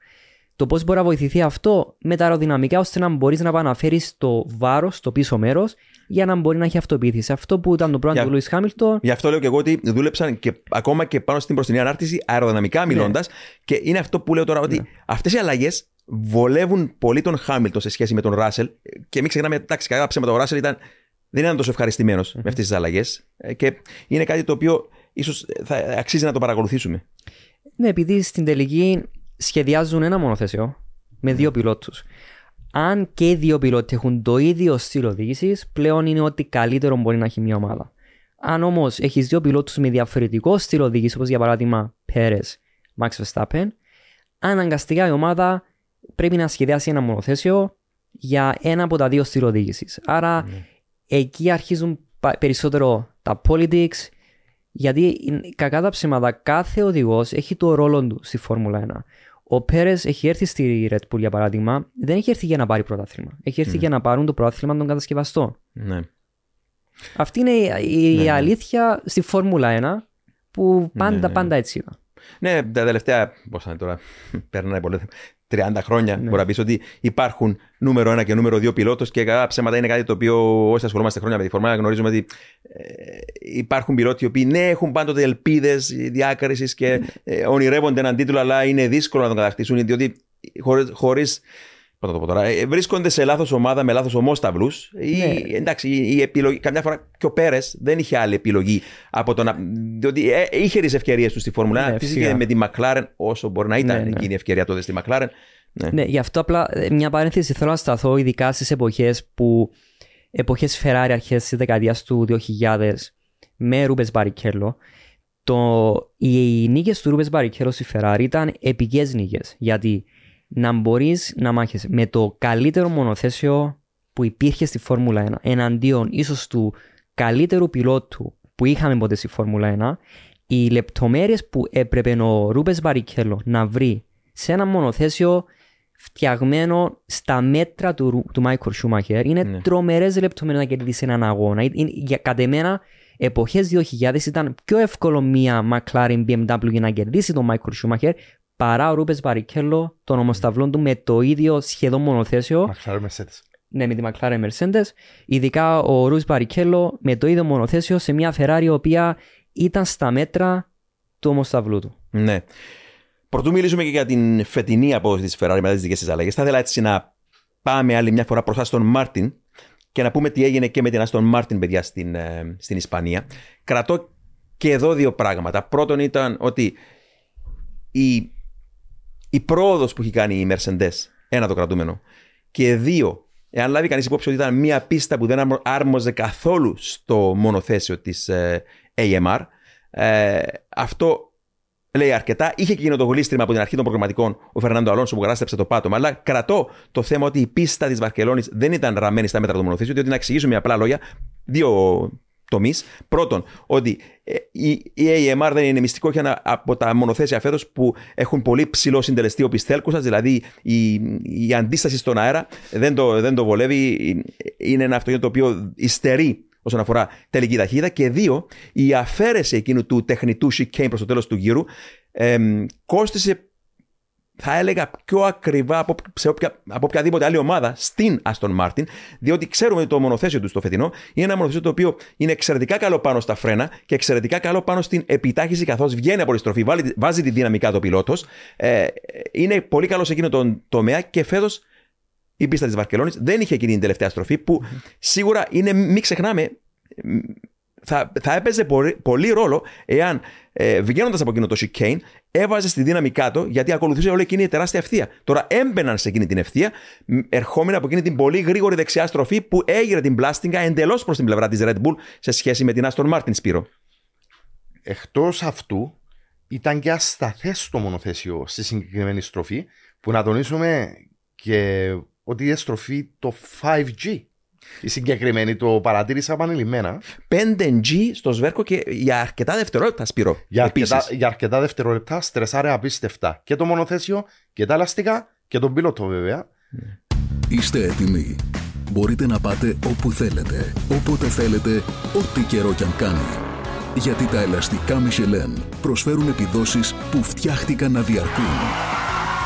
Το πώς μπορεί να βοηθηθεί αυτό με τα αεροδυναμικά ώστε να μπορείς να επαναφέρεις το βάρος στο πίσω μέρος για να μπορεί να έχει αυτοπεποίθηση. Αυτό που ήταν το πρόβλημα Για- του Λουί Χάμιλτον. Γι' αυτό λέω και εγώ ότι δούλεψαν και ακόμα και πάνω στην μπροστινή ανάρτηση αεροδυναμικά μιλώντας. Και είναι αυτό που λέω τώρα ότι αυτές οι αλλαγές βολεύουν πολύ τον Χάμιλτον σε σχέση με τον Ράσελ. Και μην ξεχνάμε, εντάξει, κατά ψέματα ο Ράσελ ήταν, δεν ήταν τόσο ευχαριστημένος με αυτές τις αλλαγές. Και είναι κάτι το οποίο ίσως θα αξίζει να το παρακολουθήσουμε. Ναι, επειδή στην τελική σχεδιάζουν ένα μονοθέσιο με δύο πιλότους. Αν και οι δύο πιλότοι έχουν το ίδιο στυλ οδήγησης, πλέον είναι ότι καλύτερο μπορεί να έχει μια ομάδα. Αν όμως έχεις δύο πιλότους με διαφορετικό στυλ οδήγησης, όπως για παράδειγμα Πέρες, Max Verstappen, αναγκαστικά η ομάδα πρέπει να σχεδιάσει ένα μονοθέσιο για ένα από τα δύο στυλ οδήγησης. Άρα Ναι. Εκεί αρχίζουν πα- περισσότερο τα politics, γιατί είναι- κακά τα ψέματα, κάθε οδηγός έχει το ρόλο του στη Φόρμουλα 1. Ο Πέρες έχει έρθει στη Red Bull για παράδειγμα, δεν έχει έρθει για να πάρει πρωτάθλημα. Έχει έρθει για να πάρουν το πρωτάθλημα των κατασκευαστών. Ναι. Αυτή είναι η, η Ναι, ναι. αλήθεια στη Φόρμουλα 1 που πάντα, ναι. πάντα έτσι ήταν. Ναι, τα τελευταία. Πώς είναι τώρα, περνάει πολύ. 30 χρόνια μπορεί να πεις ότι υπάρχουν νούμερο 1 και νούμερο 2 πιλότος και καλά ψέματα είναι κάτι το οποίο όσοι ασχολούμαστε χρόνια με τη φορμάνα γνωρίζουμε ότι ε, υπάρχουν πιλότοι οι οποίοι ναι, έχουν πάντοτε ελπίδες διάκρισης και ε, ονειρεύονται έναν τίτλο, αλλά είναι δύσκολο να τον κατακτήσουν διότι χωρίς. Πώς να το πω τώρα, ε, βρίσκονται σε λάθος ομάδα με λάθος ομόσταυλου. Ναι. Εντάξει, η, η επιλογή. Καμιά φορά και ο Πέρες δεν είχε άλλη επιλογή από το να. Διότι ε, είχε τις ευκαιρίες του στη Φόρμουλα 1. Ναι, Φυσικά φυσικά. με τη Μακλάρεν, όσο μπορεί να ήταν Ναι, ναι. εκείνη η ευκαιρία τότε στη Μακλάρεν. Ναι. Ναι, γι' αυτό απλά ε, μια παρένθεση θέλω να σταθώ ειδικά στις εποχές που εποχές Ferrari αρχές της δεκαετίας του 2000 με Ρούπες Μπαρικέλο το, οι νίκες του Ρούπες Μπαρικέλο στη Ferrari ήταν επικές νίκες γιατί να μπορείς να μάχεσαι με το καλύτερο μονοθέσιο που υπήρχε στη Φόρμουλα 1 εναντίον ίσως του καλύτερου πιλότου που είχαμε ποτέ στη Φόρμουλα 1 οι λεπτομέρειες που έπρεπε ο Ρούμπενς Μπαρικέλο να βρει σε ένα μονοθέσιο φτιαγμένο στα μέτρα του, Ρου- του Μάικλ Σούμαχερ είναι Ναι. τρομερές λεπτομέρειες να κερδίσεις έναν αγώνα. Είναι- είναι- για κατ' εμένα, εποχές 2000 ήταν πιο εύκολο μια McLaren BMW να κερδίσει τον Μάικλ Σούμαχερ παρά ο Ρούμπενς Μπαρικέλο τον ομόσταυλό του με το ίδιο σχεδόν μονοθέσιο McLaren Mercedes. ναι, με τη McLaren Mercedes. Ειδικά ο Ρούμπενς Μπαρικέλο με το ίδιο μονοθέσιο σε μια Ferrari η οποία ήταν στα μέτρα του ομοσταυλού του. ναι. Προτού μιλήσουμε και για την φετινή απόδοση της Ferrari μετά τις δικές της αλλαγές, θα ήθελα έτσι να πάμε άλλη μια φορά προς τον Μάρτιν και να πούμε τι έγινε και με την Άστον Μάρτιν, παιδιά, στην, ε, στην Ισπανία. Κρατώ και εδώ δύο πράγματα. Πρώτον ήταν ότι η, η πρόοδος που έχει κάνει η Mercedes, ένα το κρατούμενο, και δύο, εάν λάβει κανείς υπόψη ότι ήταν μια πίστα που δεν άρμο- άρμοζε καθόλου στο μονοθέσιο της ε, AMR, ε, αυτό λέει αρκετά. Είχε και εκείνο το γλίστριμα από την αρχή των προγραμματικών ο Φερνάντο Αλόνσο που κατάστρεψε το πάτωμα. Αλλά κρατώ το θέμα ότι η πίστα της Βαρκελόνης δεν ήταν ραμμένη στα μέτρα του μονοθέσιου, διότι να εξηγήσουμε με απλά λόγια δύο τομείς. Πρώτον, ότι ε, η, η AMR δεν είναι μυστικό, έχει ένα από τα μονοθέσια φέτος που έχουν πολύ ψηλό συντελεστή οπισθέλκουσα, δηλαδή η, η αντίσταση στον αέρα δεν το, δεν το βολεύει. Είναι ένα αυτοκίνητο το οποίο υστερεί όσον αφορά τελική ταχύτητα. Και δύο, η αφαίρεση εκείνου του τεχνητού chicane προς το τέλος του γύρου εμ, κόστησε θα έλεγα πιο ακριβά από, σε όποια, από οποιαδήποτε άλλη ομάδα στην Aston Martin, διότι ξέρουμε ότι το μονοθέσιο του στο φετινό είναι ένα μονοθέσιο το οποίο είναι εξαιρετικά καλό πάνω στα φρένα και εξαιρετικά καλό πάνω στην επιτάχυση καθώς βγαίνει από τη στροφή, βάλει- βάζει τη δυναμικά το πιλότος. Ε, είναι πολύ καλό σε εκείνο τον τομέα και φέτος η πίστα της Βαρκελόνης δεν είχε εκείνη την τελευταία στροφή που σίγουρα είναι, μην ξεχνάμε, μ, θα, θα έπαιζε πολύ, πολύ ρόλο εάν ε, βγαίνοντας από εκείνο το chicane έβαζε στη δύναμη κάτω γιατί ακολουθούσε όλη εκείνη η τεράστια ευθεία. Τώρα έμπαιναν σε εκείνη την ευθεία, μ, ερχόμενοι από εκείνη την πολύ γρήγορη δεξιά στροφή που έγειρε την πλάστιγκα εντελώς προς την πλευρά της Red Bull σε σχέση με την Aston Martin Σπύρο. Εκτός αυτού, ήταν και ασταθές το μονοθέσιο στη συγκεκριμένη στροφή που να τονίσουμε και ότι είναι στροφή το 5G. Η συγκεκριμένη το παρατήρησα επανειλημμένα 5G στο σβέρκο και για αρκετά δευτερόλεπτα, Σπύρο. για Επίσης. αρκετά, για αρκετά δευτερόλεπτα. Στρεσάρε απίστευτα και το μονοθέσιο και τα ελαστικά και τον πιλότο βέβαια. Είστε έτοιμοι. Μπορείτε να πάτε όπου θέλετε, όποτε θέλετε, ό,τι καιρό κι αν κάνει. Γιατί τα ελαστικά Michelin προσφέρουν επιδόσεις που φτιάχτηκαν να διαρκούν.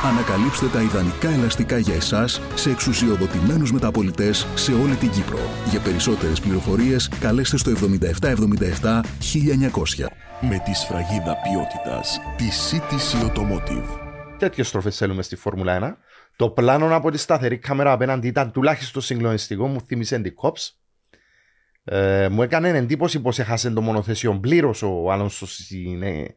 Ανακαλύψτε τα ιδανικά ελαστικά για εσάς σε εξουσιοδοτημένους μεταπολιτές σε όλη την Κύπρο. Για περισσότερες πληροφορίες καλέστε στο 7777 1900. Με τη σφραγίδα ποιότητας τη CTC Automotive. Τέτοιες στροφές θέλουμε στη Φόρμουλα 1. Το πλάνο από τη σταθερή κάμερα απέναντι ήταν τουλάχιστον συγκλονιστικό. Μου θύμισε την Cops. Ε, μου έκανε εντύπωση πως έχασε το μονοθέσιο πλήρως ο Άλονσος στην ε,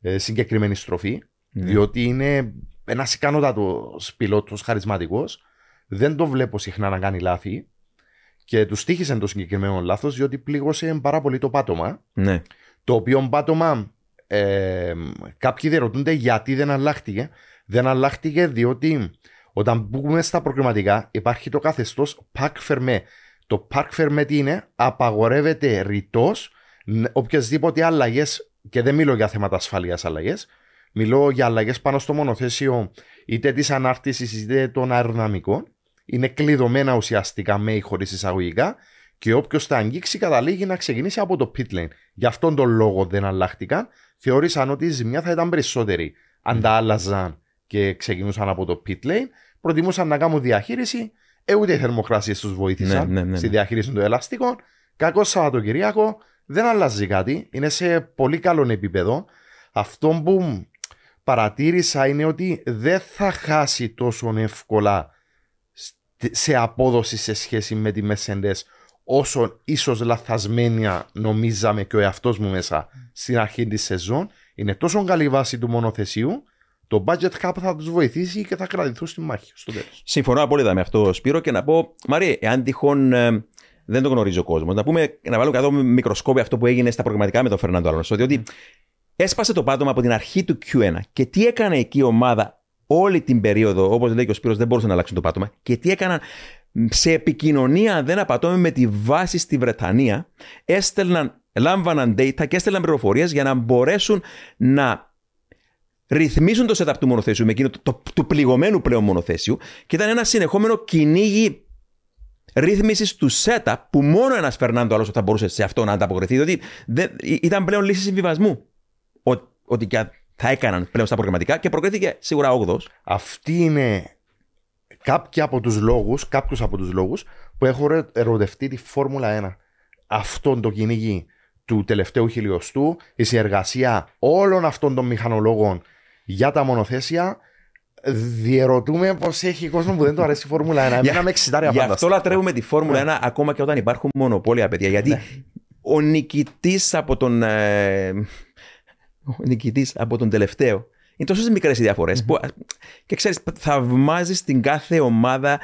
ε, συγκεκριμένη στροφή. Διότι είναι ένας ικανότατος πιλότος, χαρισματικός. Δεν το βλέπω συχνά να κάνει λάθη. Και τους τύχησε το συγκεκριμένο λάθος, διότι πλήγωσε πάρα πολύ το πάτωμα. Ναι. Το οποίο πάτωμα ε, κάποιοι διερωτούνται γιατί δεν αλλάχτηκε. Δεν αλλάχτηκε διότι Όταν μπούμε στα προκριματικά, υπάρχει το καθεστώς Park Fermé. Το Park Fermé τι είναι, απαγορεύεται ρητός οποιασδήποτε αλλαγές, και δεν μιλώ για θέματα ασφαλείας αλλαγές, μιλώ για αλλαγές πάνω στο μονοθέσιο είτε της ανάρτησης είτε των αεροδυναμικών. Είναι κλειδωμένα ουσιαστικά με ή χωρίς εισαγωγικά και όποιος τα αγγίξει καταλήγει να ξεκινήσει από το pit lane. Γι' αυτόν τον λόγο δεν αλλάχτηκαν. Θεώρησαν ότι η ζημιά θα ήταν περισσότερη αν τα άλλαζαν και ξεκινούσαν από το pit lane. Προτιμούσαν να κάνουν διαχείριση. Ε, ούτε οι θερμοκρασίες τους βοήθησαν Ναι, ναι, ναι, στη ναι. διαχείριση των ελαστικών. Κακό Σαββατοκυριακό. Δεν αλλάζει κάτι. Είναι σε πολύ καλό επίπεδο. Αυτό που παρατήρησα είναι ότι δεν θα χάσει τόσο εύκολα στη- σε απόδοση σε σχέση με τη Mercedes όσο ίσως λαθασμένια νομίζαμε και ο εαυτός μου μέσα στην αρχή της σεζόν. Είναι τόσο καλή η βάση του μονοθεσίου το budget cap θα τους βοηθήσει και θα κρατηθούν στη μάχη στο τέλος. Συμφωνώ απόλυτα με αυτό, Σπύρο, και να πω, Μαρία, εάν τυχόν ε, δεν το γνωρίζει ο κόσμος, να, πούμε, να βάλω εδώ με μικροσκόπιο αυτό που έγινε στα προγραμματικά με τον Φερνάντο Αλόνσο, διότι έσπασε το πάτωμα από την αρχή του Q1 και τι έκανε εκεί η ομάδα όλη την περίοδο, όπως λέει και ο Σπύρος, δεν μπορούσαν να αλλάξουν το πάτωμα και τι έκαναν σε επικοινωνία, δεν απατώμε με τη βάση στη Βρετανία, έστελναν, λάμβαναν data και έστελναν πληροφορίες για να μπορέσουν να ρυθμίζουν το setup του μονοθέσιου με εκείνο το, το- του πληγωμένου πλέον μονοθέσιου και ήταν ένα συνεχόμενο κυνήγι ρύθμισης του setup που μόνο ένας Φερνάντο άλλος θα μπορούσε σε αυτό να ανταποκριθεί. Διότι δεν, ή- ήταν πλέον λύση συμβιβασμού. Ο- ότι και θα έκαναν πλέον στα προγραμματικά και προκρίθηκε σίγουρα 8 Αυτή είναι κάποιοι από τους λόγους, κάποιους από τους λόγους που έχω ρε- ερωτευτεί τη Φόρμουλα 1. Αυτόν το κυνήγι του τελευταίου χιλιοστού, η συνεργασία όλων αυτών των μηχανολόγων για τα μονοθέσια, διερωτούμε πώς έχει κόσμο που δεν του αρέσει η Φόρμουλα 1. Εμένα με εξητάρει Γι' αυτό απάνταστα. λατρεύουμε τη Φόρμουλα 1 ακόμα και όταν υπάρχουν μονοπόλια, παιδιά. Γιατί ο νικητής από τον. ε, ο νικητής από τον τελευταίο. Είναι τόσες μικρές οι διαφορε Που, και ξέρεις, θαυμάζεις την κάθε ομάδα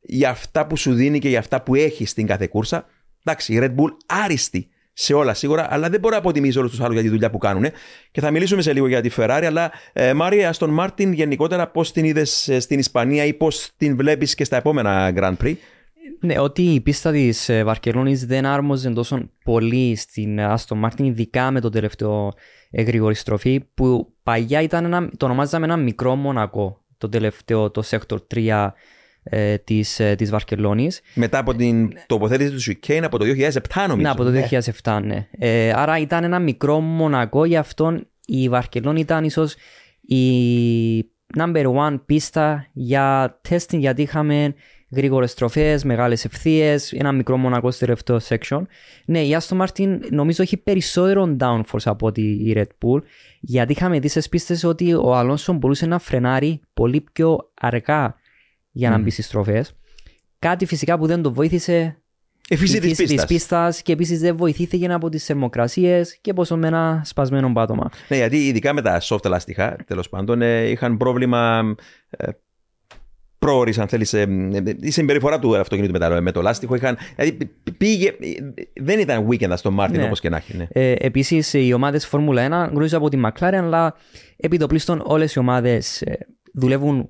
για αυτά που σου δίνει και για αυτά που έχεις στην κάθε κούρσα. Εντάξει, η Red Bull άριστη σε όλα σίγουρα, αλλά δεν μπορώ να αποτιμήσω όλους τους άλλους για τη δουλειά που κάνουν. Και θα μιλήσουμε σε λίγο για τη Ferrari, αλλά ε, Μάρια, Άστον Μάρτιν γενικότερα πώς την είδες στην Ισπανία ή πώς την βλέπεις και στα επόμενα Grand Prix; Ναι, ότι η πίστα της Βαρκελόνης δεν άρμοζε τόσο πολύ στην Άστον Μάρτιν, ειδικά με το τελευταίο ε, γρήγορη στροφή, που παλιά ήταν ένα, το ονομάζαμε ένα μικρό Μονακό, το τελευταίο, το Sector 3 ε, της, ε, της Βαρκελόνης. Μετά από την τοποθέτηση του Chicane από το 2007, νομίζω. Ναι, από το 2007, ναι. Ε, άρα ήταν ένα μικρό μονακό, γι' αυτό η Βαρκελόνη ήταν ίσως η number one πίστα για testing, γιατί είχαμε γρήγορες στροφές, μεγάλες ευθείες, ένα μικρό μονακό στο τελευταίο section. Ναι, η Aston Martin νομίζω έχει περισσότερο downforce από ότι η Red Bull, γιατί είχαμε δει στις πίστες ότι ο Αλόνσο μπορούσε να φρενάρει πολύ πιο αργά για να μπει στις στροφές. Κάτι φυσικά που δεν το βοήθησε Η φύση της της πίστας. πίστας και επίσης δεν βοηθήθηκε από τις θερμοκρασίες και πόσο με ένα σπασμένο πάτωμα. Ναι, γιατί ειδικά με τα soft ελαστικά, τέλος πάντων, ε, είχαν πρόβλημα. Ε, πρόορης, αν θέλεις, η συμπεριφορά του αυτοκινήτου με, τα, με το λάστιχο. Είχαν, δηλαδή πήγε, δεν ήταν weekend στο Μάρτιν Ναι. όπως και να έχει. Ναι. Ε, επίσης οι ομάδες Φόρμουλα 1 γνωρίζω από τη McLaren αλλά επί το πλήστον όλες οι ομάδες ε, δουλεύουν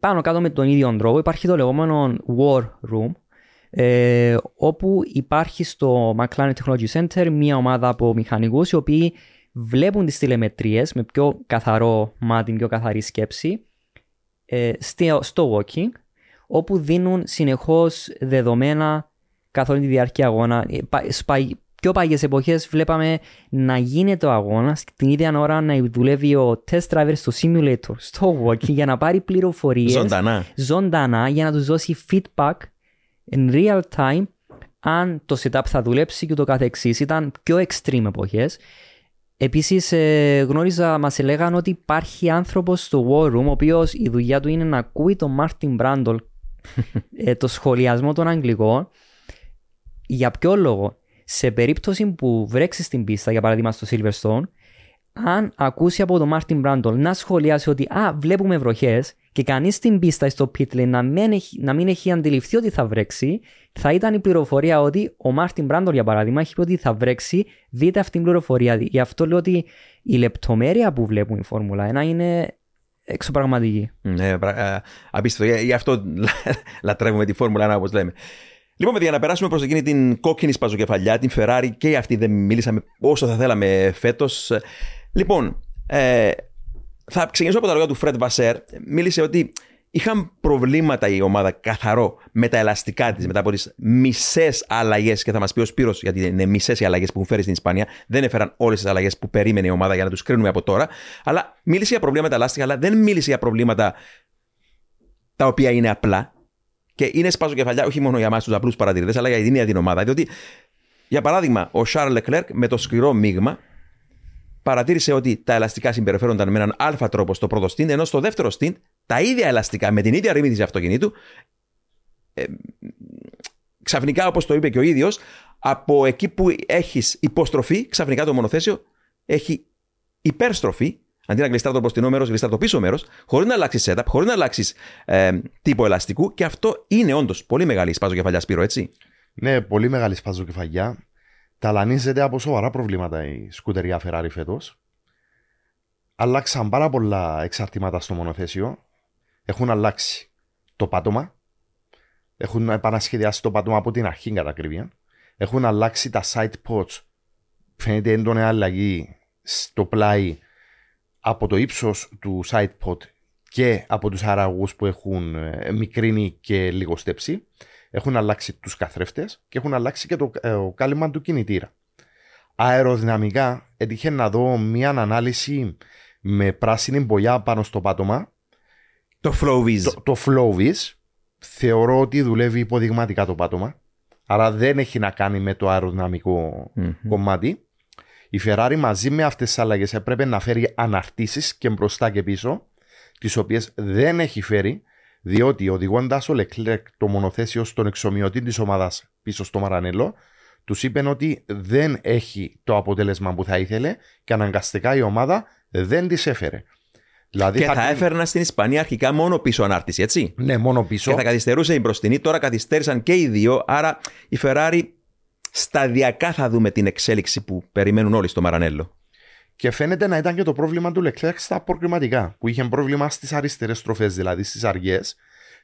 πάνω κάτω με τον ίδιο τρόπο. Υπάρχει το λεγόμενο War Room ε, όπου υπάρχει στο McLaren Technology Center μια ομάδα από μηχανικούς οι οποίοι βλέπουν τις τηλεμετρίες με πιο καθαρό μάτι, πιο καθαρή σκέψη ε, στο, στο walking όπου δίνουν συνεχώς δεδομένα καθ' όλη τη διάρκεια αγώνα. Ε, πα- σπα- πιο παλιέ εποχές βλέπαμε να γίνεται ο αγώνας την ίδια ώρα να δουλεύει ο test driver στο simulator, στο walking για να πάρει πληροφορίες Ζωντανά. ζωντανά για να τους δώσει feedback in real time αν το setup θα δουλέψει και το καθεξής. Ήταν πιο extreme εποχές. Επίσης ε, γνώριζα, μας έλεγαν ότι υπάρχει άνθρωπος στο War Room ο οποίος η δουλειά του είναι να ακούει τον Μάρτιν Μπράντολ. Ε, το σχολιασμό των Αγγλικών. Για ποιο λόγο; Σε περίπτωση που βρέξεις στην πίστα για παράδειγμα στο Silverstone αν ακούσει από τον Μάρτιν Μπράντλ να σχολιάσει ότι α, βλέπουμε βροχές και κανείς στην πίστα ή στο pit lane να μην, έχει, να μην έχει αντιληφθεί ότι θα βρέξει, θα ήταν η πληροφορία ότι ο Μάρτιν Μπράντλ για παράδειγμα έχει πει ότι θα βρέξει, δείτε αυτή την πληροφορία. Γι' αυτό λέω ότι η λεπτομέρεια που βλέπουν η Φόρμουλα 1 είναι εξωπραγματική. Ναι, πρα- ε, απίστευτο. Γι' γι' αυτό λατρεύουμε τη Φόρμουλα 1, όπως λέμε. Λοιπόν, παιδιά, να περάσουμε προς εκείνη την κόκκινη σπαζοκεφαλιά, την Ferrari και αυτή δεν μίλησαμε όσο θα θέλαμε φέτος. Λοιπόν, ε, θα ξεκινήσω από τα λόγια του Φρεντ Βασέρ. Μίλησε ότι είχαν προβλήματα η ομάδα καθαρό με τα ελαστικά της μετά από τις μισές αλλαγές. Και θα μας πει ο Σπύρος, γιατί είναι μισές οι αλλαγές που έχουν φέρει στην Ισπανία. Δεν έφεραν όλες τις αλλαγές που περίμενε η ομάδα για να τους κρίνουμε από τώρα. Αλλά μίλησε για προβλήματα ελαστικά, αλλά δεν μίλησε για προβλήματα τα οποία είναι απλά. Και είναι σπάζο κεφαλιά όχι μόνο για εμάς τους απλούς παρατηρητές, αλλά για την ίδια την ομάδα. Διότι, για παράδειγμα, ο Σάρλ Λεκλέρκ με το σκληρό μείγμα παρατήρησε ότι τα ελαστικά συμπεριφέρονταν με έναν αλφα τρόπο στο πρώτο στint, ενώ στο δεύτερο stint τα ίδια ελαστικά με την ίδια ρήμη αυτοκινήτου ε, ξαφνικά, όπως το είπε και ο ίδιος, από εκεί που έχεις υποστροφή, ξαφνικά το μονοθέσιο έχει υπέρστροφη. Αντί να γλιστρά το μπροστινό μέρος, γλιστρά το πίσω μέρος, χωρίς να αλλάξεις setup, χωρίς να αλλάξεις ε, τύπο ελαστικού. Και αυτό είναι όντως πολύ μεγάλη σπάζο κεφαλιά Σπύρο, έτσι; Ναι, πολύ μεγάλη σπαζοκεφαλιά. Ταλανίζεται από σοβαρά προβλήματα η σκουτεριά Ferrari φέτος. Αλλάξαν πάρα πολλά εξαρτήματα στο μονοθέσιο. Έχουν αλλάξει το πάτωμα. Έχουν επανασχεδιάσει το πάτωμα από την αρχή κατά ακρίβεια. Έχουν αλλάξει τα side pods. Φαίνεται έντονη αλλαγή στο πλάι από το ύψος του side pod και από τους αραγούς που έχουν ε, μικρύνει και λιγοστέψει. Έχουν αλλάξει τους καθρέφτες και έχουν αλλάξει και το ε, ο κάλυμα του κινητήρα. Αεροδυναμικά έτυχε να δω μια ανάλυση με πράσινη μπογιά πάνω στο πάτωμα. Το Flowbiz. Το, το Flowbiz θεωρώ ότι δουλεύει υποδειγματικά το πάτωμα. Άρα δεν έχει να κάνει με το αεροδυναμικό κομμάτι. Η Ferrari μαζί με αυτές τις αλλαγές έπρεπε να φέρει αναρτήσεις και μπροστά και πίσω, τις οποίες δεν έχει φέρει, διότι οδηγώντας ο Leclerc το μονοθέσιο στον εξομοιωτή της ομάδας πίσω στο Μαρανέλο, τους είπαν ότι δεν έχει το αποτέλεσμα που θα ήθελε και αναγκαστικά η ομάδα δεν τη έφερε. Δηλαδή Και θα την- έφερνα στην Ισπανία αρχικά μόνο πίσω ανάρτηση, έτσι. Ναι, μόνο πίσω. Και θα καθυστερούσε η μπροστινή. Τώρα καθυστέρησαν και οι δύο. Άρα η Ferrari σταδιακά θα δούμε την εξέλιξη που περιμένουν όλοι στο Μαρανέλο. Και φαίνεται να ήταν και το πρόβλημα του Leclerc στα αποκριματικά, που είχε πρόβλημα στις αριστερές στροφές, δηλαδή στις αργές.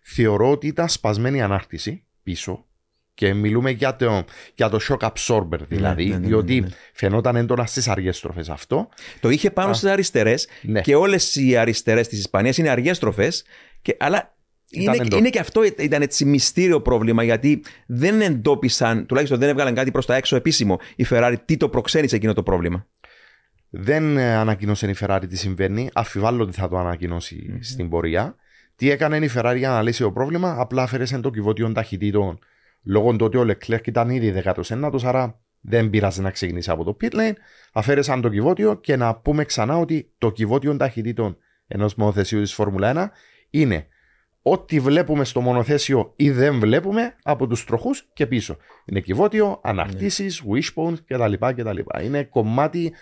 Θεωρώ ότι ήταν σπασμένη η ανάρτηση πίσω. Και μιλούμε για το, για το shock absorber, δηλαδή, ναι, ναι, ναι, διότι ναι. φαινόταν έντονα στις αργές στροφές αυτό. Το είχε πάνω στις αριστερές Ναι. και όλες οι αριστερές της Ισπανίας είναι αργές στροφές. Αλλά Ήταν είναι, εντό- είναι και αυτό ήταν έτσι μυστήριο πρόβλημα γιατί δεν εντόπισαν, τουλάχιστον δεν έβγαλαν κάτι προς τα έξω επίσημο η Ferrari τι το προξένησε εκείνο το πρόβλημα; Δεν ε, ανακοίνωσε η Ferrari τι συμβαίνει. Αφιβάλλω ότι θα το ανακοινωσει στην πορεία. Τι έκανε η Ferrari για να λύσει το πρόβλημα, απλά αφαίρεσε το κυβότιο ταχυτήτων λόγω του ότι ο Leclerc ήταν ήδη 19ο, άρα δεν πειράζει να ξεκινήσει από το pit lane. Αφαίρεσαν το κυβότιο και να πούμε ξανά ότι το κυβότιο ταχυτήτων ενός μονοθεσίου της Φόρμουλα 1 είναι ό,τι βλέπουμε στο μονοθέσιο ή δεν βλέπουμε από τους τροχούς και πίσω. Είναι κυβότιο, αναρτήσεις, wishbone κτλ. κτλ. Είναι κομμάτι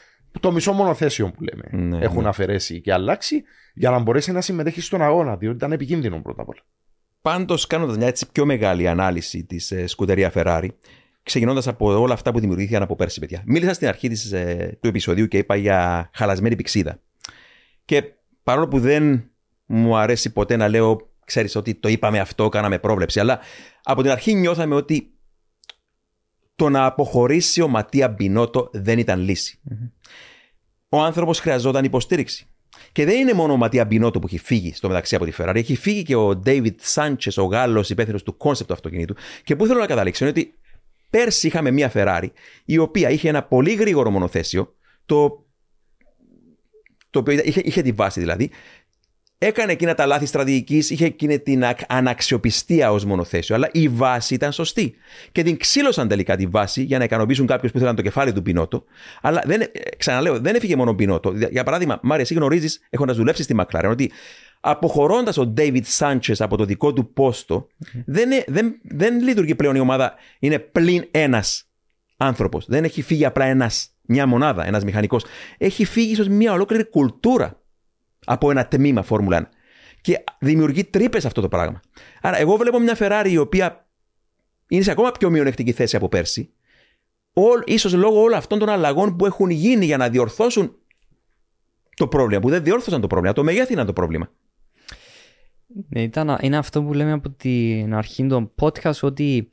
το μισό μονοθέσιο που λέμε. Ναι, Έχουν ναι. αφαιρέσει και αλλάξει για να μπορέσει να συμμετέχει στον αγώνα, διότι ήταν επικίνδυνο πρώτα απ' όλα. Πάντως, κάνοντας μια έτσι πιο μεγάλη ανάλυση της ε, σκουτερία Ferrari, ξεκινώντας από όλα αυτά που δημιουργήθηκαν από πέρσι, παιδιά. Μίλησα στην αρχή της, ε, του επεισοδίου και είπα για χαλασμένη πυξίδα. Και παρόλο που δεν μου αρέσει ποτέ να λέω, ξέρεις ότι το είπαμε αυτό, κάναμε πρόβλεψη, αλλά από την αρχή νιώθαμε ότι το να αποχωρήσει ο Ματία Μπινότο δεν ήταν λύση. Ο άνθρωπος χρειαζόταν υποστήριξη. Και δεν είναι μόνο ο Ματία Μπινότο που έχει φύγει στο μεταξύ από τη Ferrari, έχει φύγει και ο David Sanchez, ο Γάλλος υπεύθυνο του concept του αυτοκινήτου. Και πού θέλω να καταλήξω είναι ότι πέρσι είχαμε μια Ferrari η οποία είχε ένα πολύ γρήγορο μονοθέσιο, το, το οποίο είχε, είχε τη βάση δηλαδή, έκανε εκείνα τα λάθη στρατηγικής, είχε εκείνη την ακ- αναξιοπιστία ως μονοθέσιο, αλλά η βάση ήταν σωστή. Και την ξύλωσαν τελικά τη βάση για να ικανοποιήσουν κάποιους που ήθελαν το κεφάλι του Πινότο. Αλλά δεν, ε, ξαναλέω, δεν έφυγε μόνο ο Πινότο. Για παράδειγμα, Μάρια, εσύ γνωρίζεις, έχοντας δουλέψει στη McLaren, ότι αποχωρώντα ο David Sanchez από το δικό του πόστο, δεν, ε- δεν, δεν λειτουργεί πλέον η ομάδα. Είναι πλην ένας άνθρωπος. Δεν έχει φύγει απλά ένας, μια μονάδα, ένας μηχανικός. Έχει φύγει ίσως μια ολόκληρη κουλτούρα από ένα τμήμα Φόρμουλα 1. Και δημιουργεί τρύπες αυτό το πράγμα. Άρα, εγώ βλέπω μια Ferrari η οποία είναι σε ακόμα πιο μειονεκτική θέση από πέρσι. Όλ, ίσως λόγω όλων αυτών των αλλαγών που έχουν γίνει για να διορθώσουν το πρόβλημα, που δεν διόρθωσαν το πρόβλημα. Το μεγέθυναν το πρόβλημα. Ναι, ήταν, είναι αυτό που λέμε από την αρχή των podcast ότι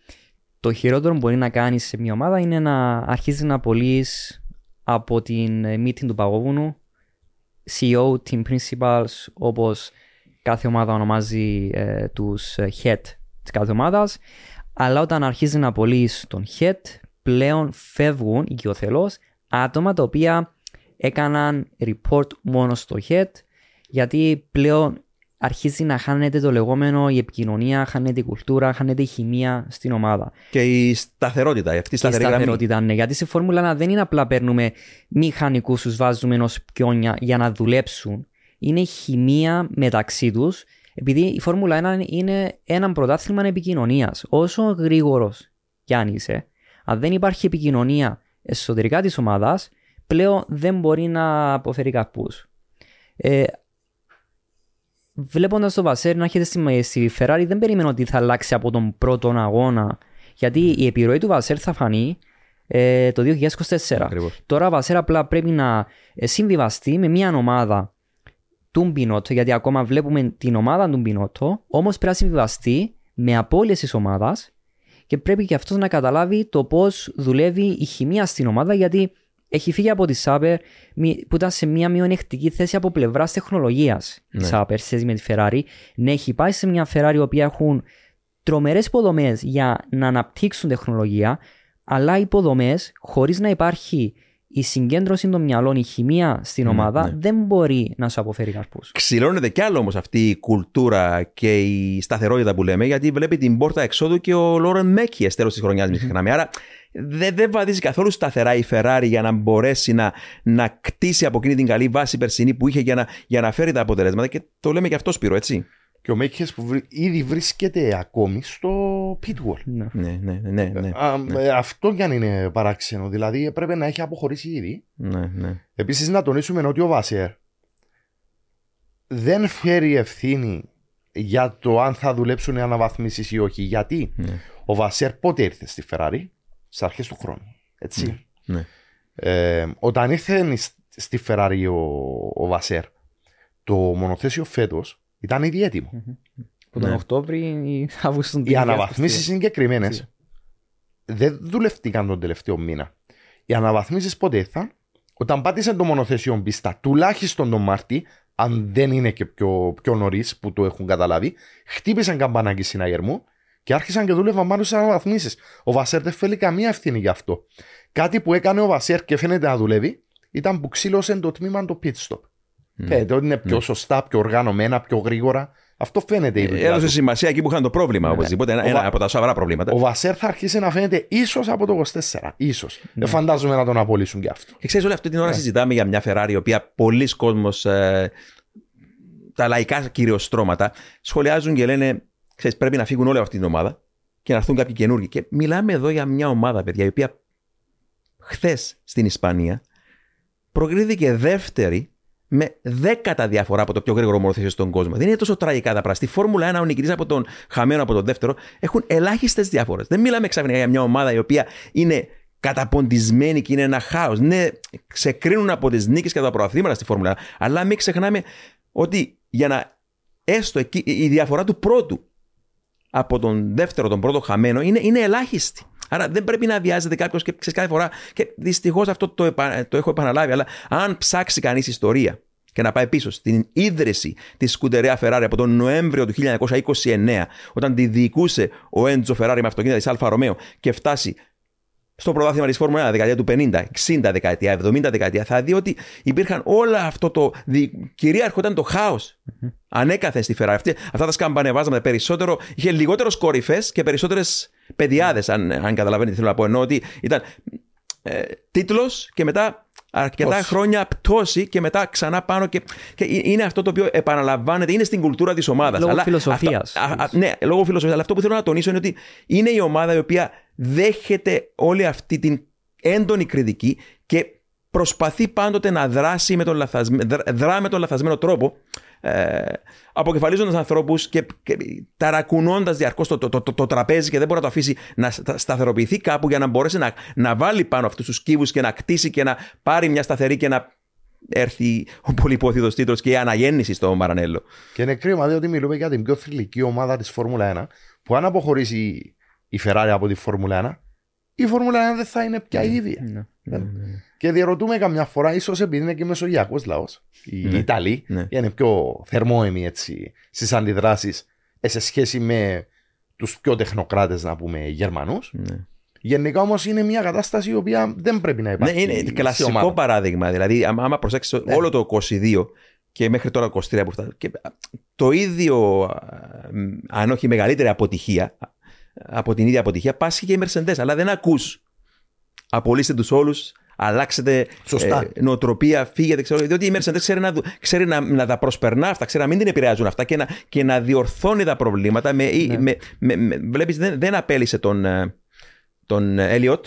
το χειρότερο που μπορεί να κάνεις σε μια ομάδα είναι να αρχίσεις να απολύεις από την meeting του παγόβουνου CEO, team principals, όπως κάθε ομάδα ονομάζει ε, τους ε, head της κάθε ομάδας. Αλλά όταν αρχίζει να απολύεις τον head πλέον φεύγουν οικειοθελώς άτομα τα οποία έκαναν report μόνο στο head γιατί πλέον αρχίζει να χάνεται το λεγόμενο η επικοινωνία, χάνεται η κουλτούρα, χάνεται η χημεία στην ομάδα. Και η σταθερότητα, αυτή η σταθερή η σταθερότητα, ναι. Γιατί σε Φόρμουλα 1 δεν είναι απλά παίρνουμε μηχανικούς, τους βάζουμε ενός πιόνια για να δουλέψουν. Είναι η χημεία μεταξύ τους, επειδή η Φόρμουλα 1 είναι ένα πρωτάθλημα επικοινωνίας. Όσο γρήγορος κι αν είσαι, αν δεν υπάρχει επικοινωνία εσωτερικά της ομάδας, πλέον δεν μπορεί να αποφέρει καρπούς. Ε, Βλέποντας το Βασέρ να έρχεται στη, στη Ferrari, δεν περίμενε ότι θα αλλάξει από τον πρώτο αγώνα. Γιατί η επιρροή του Βασέρ θα φανεί ε, το 2024. Ακριβώς. Τώρα ο Βασέρ απλά πρέπει να ε, συμβιβαστεί με μια ομάδα του Μπινότο, γιατί ακόμα βλέπουμε την ομάδα του Μπινότο, όμως πρέπει να συμβιβαστεί με απώλειες της ομάδας και πρέπει και αυτός να καταλάβει το πώς δουλεύει η χημεία στην ομάδα, γιατί έχει φύγει από τη Σάπερ που ήταν σε μια μειονεκτική θέση από πλευράς τεχνολογίας. Ναι. Η Σάπερ σε με τη Ferrari. Ναι, έχει πάει σε μια Ferrari η οποία έχουν τρομερές υποδομές για να αναπτύξουν τεχνολογία, αλλά υποδομές χωρίς να υπάρχει η συγκέντρωση των μυαλών, η χημεία στην ναι, ομάδα ναι. δεν μπορεί να σου αποφέρει καρπούς. Ξυλώνεται κι άλλο όμως αυτή η κουλτούρα και η σταθερότητα που λέμε, γιατί βλέπει την πόρτα εξόδου και ο Λόρεν Μέκη τέλο της χρονιάς, μην ξεχνάμε. Άρα δεν, δεν βαδίζει καθόλου σταθερά η Ferrari για να μπορέσει να, να κτίσει από εκείνη την καλή βάση περσινή που είχε για να, για να φέρει τα αποτελέσματα. Και το λέμε και αυτό, Σπύρο, έτσι. Και ο Μέκχε που ήδη βρίσκεται ακόμη στο pitwall. Ναι, ναι, ναι. ναι, ναι, ναι. Αυτό κι αν είναι παράξενο. Δηλαδή έπρεπε να έχει αποχωρήσει ήδη. Ναι, ναι. Επίσης να τονίσουμε ότι ο Βάσερ δεν φέρει ευθύνη για το αν θα δουλέψουν οι αναβαθμίσεις ή όχι. Γιατί ναι. ο Βασέρ πότε ήρθε στη Ferrari, στι αρχές του χρόνου. Έτσι. Ναι. ναι. Ε, όταν ήρθε στη Ferrari ο, ο Βασέρ, το μονοθέσιο φέτος ήταν ήδη έτοιμο. Από τον ναι. Οκτώβρη ή Αύγουστο. Οι αναβαθμίσεις συγκεκριμένες δεν δουλευτήκαν τον τελευταίο μήνα. Οι αναβαθμίσεις ποτέ ήρθαν; Όταν πάτησε το μονοθέσιο πίστα, τουλάχιστον τον Μάρτι, αν δεν είναι και πιο, πιο νωρίς που το έχουν καταλάβει, χτύπησαν καμπανάκι συναγερμού και άρχισαν και δούλευαν πάνω στι αναβαθμίσεις. Ο Βασέρ δεν φέρει καμία ευθύνη γι' αυτό. Κάτι που έκανε ο Βασέρ και φαίνεται να δουλεύει ήταν που ξύλωσε το τμήμα το pit stop. Mm. Φαίνεται ότι είναι πιο mm. σωστά, πιο οργανωμένα, πιο γρήγορα. Αυτό φαίνεται. Ε, έδωσε σημασία εκεί που είχαν το πρόβλημα, ναι. οπωσδήποτε. Ένα, ένα από τα σοβαρά προβλήματα. Ο Βασέρ θα αρχίσει να φαίνεται ίσως από το 24. σω. Ναι. Δεν φαντάζομαι να τον απολύσουν κι αυτό. Και ξέρεις, όλη αυτή την ώρα ναι. συζητάμε για μια Ferrari η οποία πολλοί κόσμοι, ε, τα λαϊκά κυρίως στρώματα, σχολιάζουν και λένε ξέρεις, πρέπει να φύγουν όλοι από αυτή την ομάδα και να έρθουν κάποιοι καινούργοι. Και μιλάμε εδώ για μια ομάδα, παιδιά, η οποία χθες στην Ισπανία προκρίθηκε δεύτερη με δέκατα διαφορά από το πιο γρήγορο μονοθέσιο στον κόσμο. Δεν είναι τόσο τραγικά τα πράγματα. Στη Φόρμουλα 1, ο νικητής από τον χαμένο από τον δεύτερο έχουν ελάχιστες διαφορές. Δεν μιλάμε ξαφνικά για μια ομάδα η οποία είναι καταποντισμένη και είναι ένα χάος. Ναι, ξεκρίνουν από τις νίκες και τα προαθλήματα στη Φόρμουλα 1, αλλά μην ξεχνάμε ότι για να έστω εκεί, η διαφορά του πρώτου από τον δεύτερο, τον πρώτο χαμένο είναι, είναι ελάχιστη. Άρα δεν πρέπει να βιάζεται κάποιος και ξέρεις κάθε φορά. Και δυστυχώς αυτό το, το έχω επαναλάβει. Αλλά αν ψάξει κανείς ιστορία και να πάει πίσω στην ίδρυση της Scuderia Ferrari από τον Νοέμβριο του 1929, όταν τη διοικούσε ο Έντζο Ferrari με αυτοκίνητα της Άλφα Ρομέο και φτάσει στο πρωτάθλημα της Φόρμουλα 1, δεκαετία του 50, 60 δεκαετία, 70 δεκαετία, θα δει ότι υπήρχαν όλα αυτό το. Κυρίαρχο ήταν το χάος. Mm-hmm. Ανέκαθεν στη Ferrari. Αυτά τα σκαμπανεβάζαμε περισσότερο. Είχε λιγότερο κορυφές και περισσότερες παιδιάδε, αν, αν καταλαβαίνετε τι θέλω να πω. Ενώ ότι ήταν ε, τίτλος και μετά αρκετά Πώς. χρόνια πτώση και μετά ξανά πάνω. Και, και είναι αυτό το οποίο επαναλαμβάνεται, είναι στην κουλτούρα της ομάδας. Λόγω φιλοσοφίας. Ναι, λόγω φιλοσοφίας. Αλλά αυτό που θέλω να τονίσω είναι ότι είναι η ομάδα η οποία δέχεται όλη αυτή την έντονη κριτική και προσπαθεί πάντοτε να δράσει με τον, λαθασμένο, δρά με τον λαθασμένο τρόπο ε, αποκεφαλίζοντας ανθρώπους και, και ταρακουνώντας διαρκώς το, το, το, το, τραπέζι και δεν μπορεί να το αφήσει να σταθεροποιηθεί κάπου για να μπορέσει να, να βάλει πάνω αυτούς τους κύβου και να κτίσει και να πάρει μια σταθερή και να έρθει ο πολυπόθητος τίτλος και η αναγέννηση στο Μαρανέλο. Και είναι κρίμα διότι μιλούμε για την πιο θρηλυκή ομάδα της Φόρμουλα 1 που αν αποχωρήσει η Ferrari από τη Φόρμουλα 1, η Φόρμουλα 1 δεν θα είναι πια η ίδια. Ναι. Ναι. Και διαρωτούμε καμιά φορά, ίσως επειδή είναι και μεσογειακός λαός, οι Ναι. Ιταλοί Ναι. είναι πιο θερμόεμοι έτσι στις αντιδράσεις σε σχέση με τους πιο τεχνοκράτες, να πούμε, Γερμανούς. Ναι. Γενικά όμως είναι μια κατάσταση η οποία δεν πρέπει να Ναι, υπάρχει. είναι στη κλασικό ομάδα. παράδειγμα. Δηλαδή, άμα άμα προσέξεις Ναι. όλο το 22 και μέχρι τώρα 23 που φτάνει. Και το ίδιο, α, μ, αν όχι μεγαλύτερη αποτυχία, α, από την ίδια αποτυχία, πάσχει και η Mercedes. Αλλά δεν ακούς. Απολύστε τους όλους, αλλάξετε Σωστά. ε, νοοτροπία, φύγετε. Ξέρω, διότι η Mercedes ξέρει, να, δου- ξέρει να, να τα προσπερνά αυτά, ξέρει να μην την επηρεάζουν αυτά και να, και να διορθώνει τα προβλήματα. Με, Ναι. με, με, με- βλέπεις, δεν, δεν απέλησε τον, ε, τον Έλιοτ,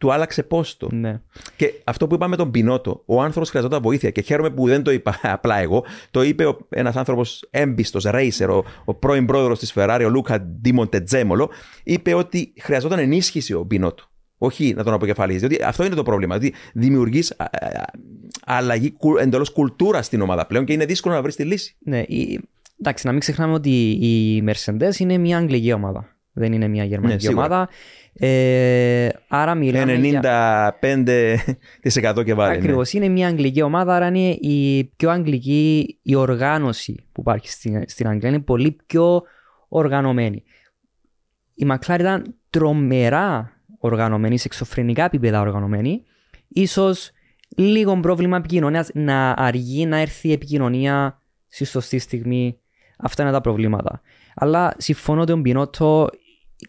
του άλλαξε πόστο. Ναι. Και αυτό που είπαμε τον Πινότο, ο άνθρωπος χρειαζόταν βοήθεια και χαίρομαι που δεν το είπα απλά εγώ. Το είπε ένας άνθρωπος έμπιστος, ρέισερ, ο, ο πρώην πρόεδρος της Ferrari, ο Λούκα Ντίμοντετζέμολο, είπε ότι χρειαζόταν ενίσχυση ο Πινότο. Όχι να τον αποκεφαλίζει. Διότι αυτό είναι το πρόβλημα. Ότι δημιουργείς αλλαγή εντελώς κουλτούρα στην ομάδα πλέον και είναι δύσκολο να βρεις τη λύση. Ναι, η... εντάξει, να μην ξεχνάμε ότι η Mercedes είναι μια αγγλική ομάδα. Δεν είναι μια γερμανική Ναι, σίγουρα. ομάδα. Ε, άρα μιλάμε για... 95% και βάλει. ναι. Ακριβώς. Είναι μια αγγλική ομάδα, άρα είναι η πιο αγγλική η οργάνωση που υπάρχει στην, στην Αγγλία. Είναι πολύ πιο οργανωμένη. Η McLaren ήταν τρομερά οργανωμένη, σε εξωφρενικά επίπεδα οργανωμένη. Ίσως λίγο πρόβλημα επικοινωνίας να αργεί να έρθει η επικοινωνία στη σωστή στιγμή. Αυτά είναι τα προβλήματα. Αλλά συμφωνώ ότι ο Μπινότο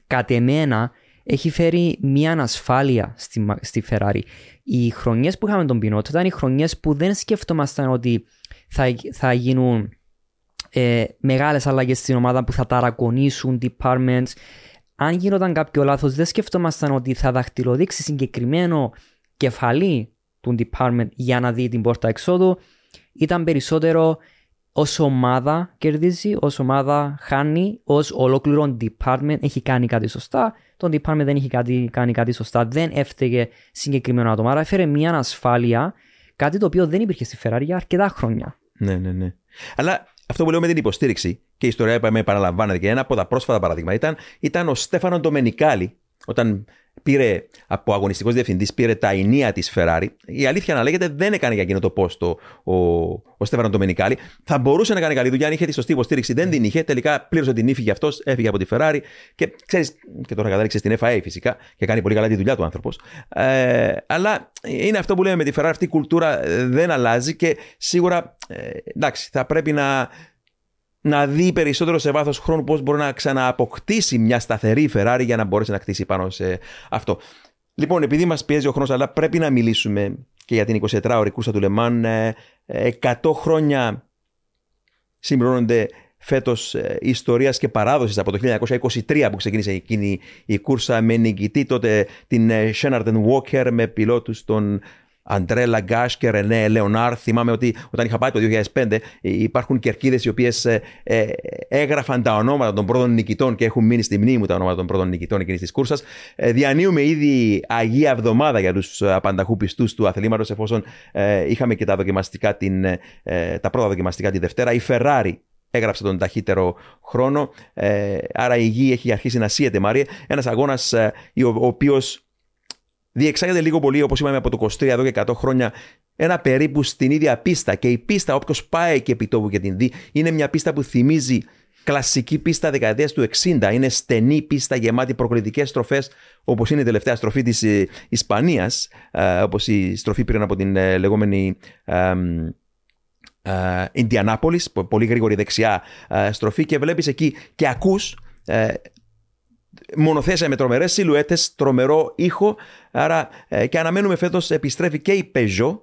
κατ' εμένα έχει φέρει μια ανασφάλεια στη, Μα- στη Ferrari. Οι χρονιές που είχαμε τον Πινότο ήταν οι χρονιές που δεν σκεφτόμασταν ότι θα, θα γίνουν ε, μεγάλες αλλαγές στην ομάδα που θα ταρακονίσουν departments. Αν γίνονταν κάποιο λάθος δεν σκεφτόμασταν ότι θα δαχτυλοδείξει συγκεκριμένο κεφαλή του department για να δει την πόρτα εξόδου. Ήταν περισσότερο ως ομάδα κερδίζει, ως ομάδα χάνει, ως ολόκληρο department έχει κάνει κάτι σωστά. Το department δεν έχει κάτι, κάνει κάτι σωστά, δεν έφταιγε συγκεκριμένο άτομο. Άρα έφερε μια ανασφάλεια, κάτι το οποίο δεν υπήρχε στη Ferrari για αρκετά χρόνια. Ναι, ναι, ναι. Αλλά αυτό που λέω με την υποστήριξη και η ιστορία που με επαναλαμβάνεται και ένα από τα πρόσφατα παραδείγματα ήταν, ήταν ο Στέφανο Ντομενικάλη όταν πήρε από αγωνιστικός διευθυντής, πήρε τα ενία της Ferrari. Η αλήθεια να λέγεται δεν έκανε για εκείνο το πόστο ο, ο Στέφανο Ντομενικάλη. Θα μπορούσε να κάνει καλή δουλειά αν είχε τη σωστή υποστήριξη. Δεν την είχε. Τελικά πλήρωσε την ύφη γι' αυτός, έφυγε από τη Ferrari και ξέρεις, και τώρα κατάληξε στην FIA φυσικά και κάνει πολύ καλά τη δουλειά του άνθρωπος. Ε, αλλά είναι αυτό που λέμε με τη Ferrari, αυτή η κουλτούρα ε, δεν αλλάζει και σίγουρα ε, εντάξει, θα πρέπει να, να δει περισσότερο σε βάθος χρόνου πώς μπορεί να ξανααποκτήσει μια σταθερή Ferrari για να μπορέσει να κτίσει πάνω σε αυτό. Λοιπόν, επειδή μας πιέζει ο χρόνος, αλλά πρέπει να μιλήσουμε και για την 24ωρη κούρσα του Λεμάν. 100 χρόνια συμπληρώνονται φέτος ε, ιστορίας και παράδοσης από το 1923 που ξεκίνησε εκείνη η κούρσα με νικητή τότε την ε, Sheraton Walker με πιλότους τον Αντρέ Λαγκάς και Ρενέ Λεωνάρ. Θυμάμαι ότι όταν είχα πάει το 2005 υπάρχουν κερκίδες οι οποίες ε, ε, έγραφαν τα ονόματα των πρώτων νικητών και έχουν μείνει στη μνήμη μου τα ονόματα των πρώτων νικητών εκείνης της κούρσας. Ε, διανύουμε ήδη Αγία Εβδομάδα για τους απανταχού πιστούς του αθλήματος, εφόσον ε, είχαμε και τα, δοκιμαστικά την, ε, τα πρώτα δοκιμαστικά τη Δευτέρα. Η Ferrari έγραψε τον ταχύτερο χρόνο. Ε, άρα η γη έχει αρχίσει να σύεται, Μάρια. Ένας αγώνας ε, ο, ο οποίος διεξάγεται λίγο πολύ, όπως είπαμε, από το 23 εδώ και 100 χρόνια, ένα περίπου στην ίδια πίστα. Και η πίστα, όποιος πάει και επί τόπου και την δει, είναι μια πίστα που θυμίζει κλασική πίστα δεκαετίας του 60. Είναι στενή πίστα γεμάτη προκλητικές στροφές, όπως είναι η τελευταία στροφή της Ισπανίας, όπως η στροφή πριν από την ε, λεγόμενη. Ινδιανάπολη, πολύ γρήγορη δεξιά ε, στροφή και βλέπεις εκεί και ακούς ε, μονοθέσια με τρομερές σιλουέτες, τρομερό ήχο. Άρα ε, και αναμένουμε φέτος επιστρέφει και η Peugeot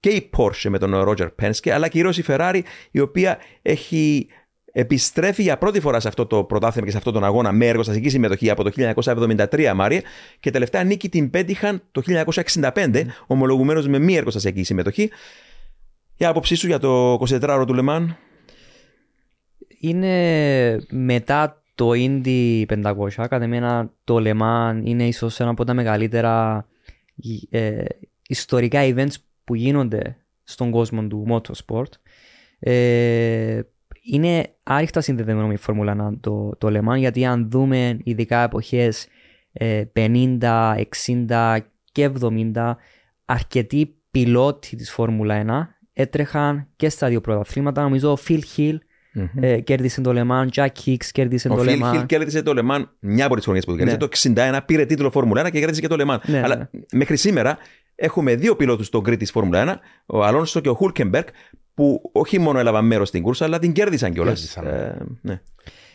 και η Porsche με τον Roger Penske, αλλά κυρίως η Ferrari, η οποία έχει επιστρέφει για πρώτη φορά σε αυτό το πρωτάθλημα και σε αυτόν τον αγώνα με εργοστασική συμμετοχή από το 1973, Μάρια, και τελευταία νίκη την πέτυχαν το 1965, mm. ομολογουμένως με μη εργοστασιακή συμμετοχή. Η άποψή σου για το 24ωρο του Λεμάν. Είναι μετά το Indy 500, κατά μένα το Le Mans είναι ίσως ένα από τα μεγαλύτερα ε, ιστορικά events που γίνονται στον κόσμο του motorsport. Ε, είναι άριχτα συνδεδεμένο με η Φόρμουλα 1 το, το Le Mans, γιατί αν δούμε ειδικά εποχές ε, 50, 60 και 70, αρκετοί πιλότοι της Φόρμουλα 1 έτρεχαν και στα δύο πρωταθλήματα. Νομίζω ο Phil Hill mm-hmm. ε, κέρδισε το Le Mans, Jack Hicks κέρδισε ο το Phil Le Mans. Hill κέρδισε το Le Mans μια από τις χρονιές που το κέρδισε. Ναι. Το 61 πήρε τίτλο Φόρμουλα 1 και κέρδισε και το Le Mans. Ναι, Αλλά ναι. μέχρι σήμερα έχουμε δύο πιλότους στον Κρήτη της Φόρμουλα 1, ο Αλόνσο και ο Χούλκεμπεργκ, που όχι μόνο έλαβαν μέρος στην κούρσα, αλλά την κέρδισαν κιόλας. Κέρδισαν. Ε, ναι.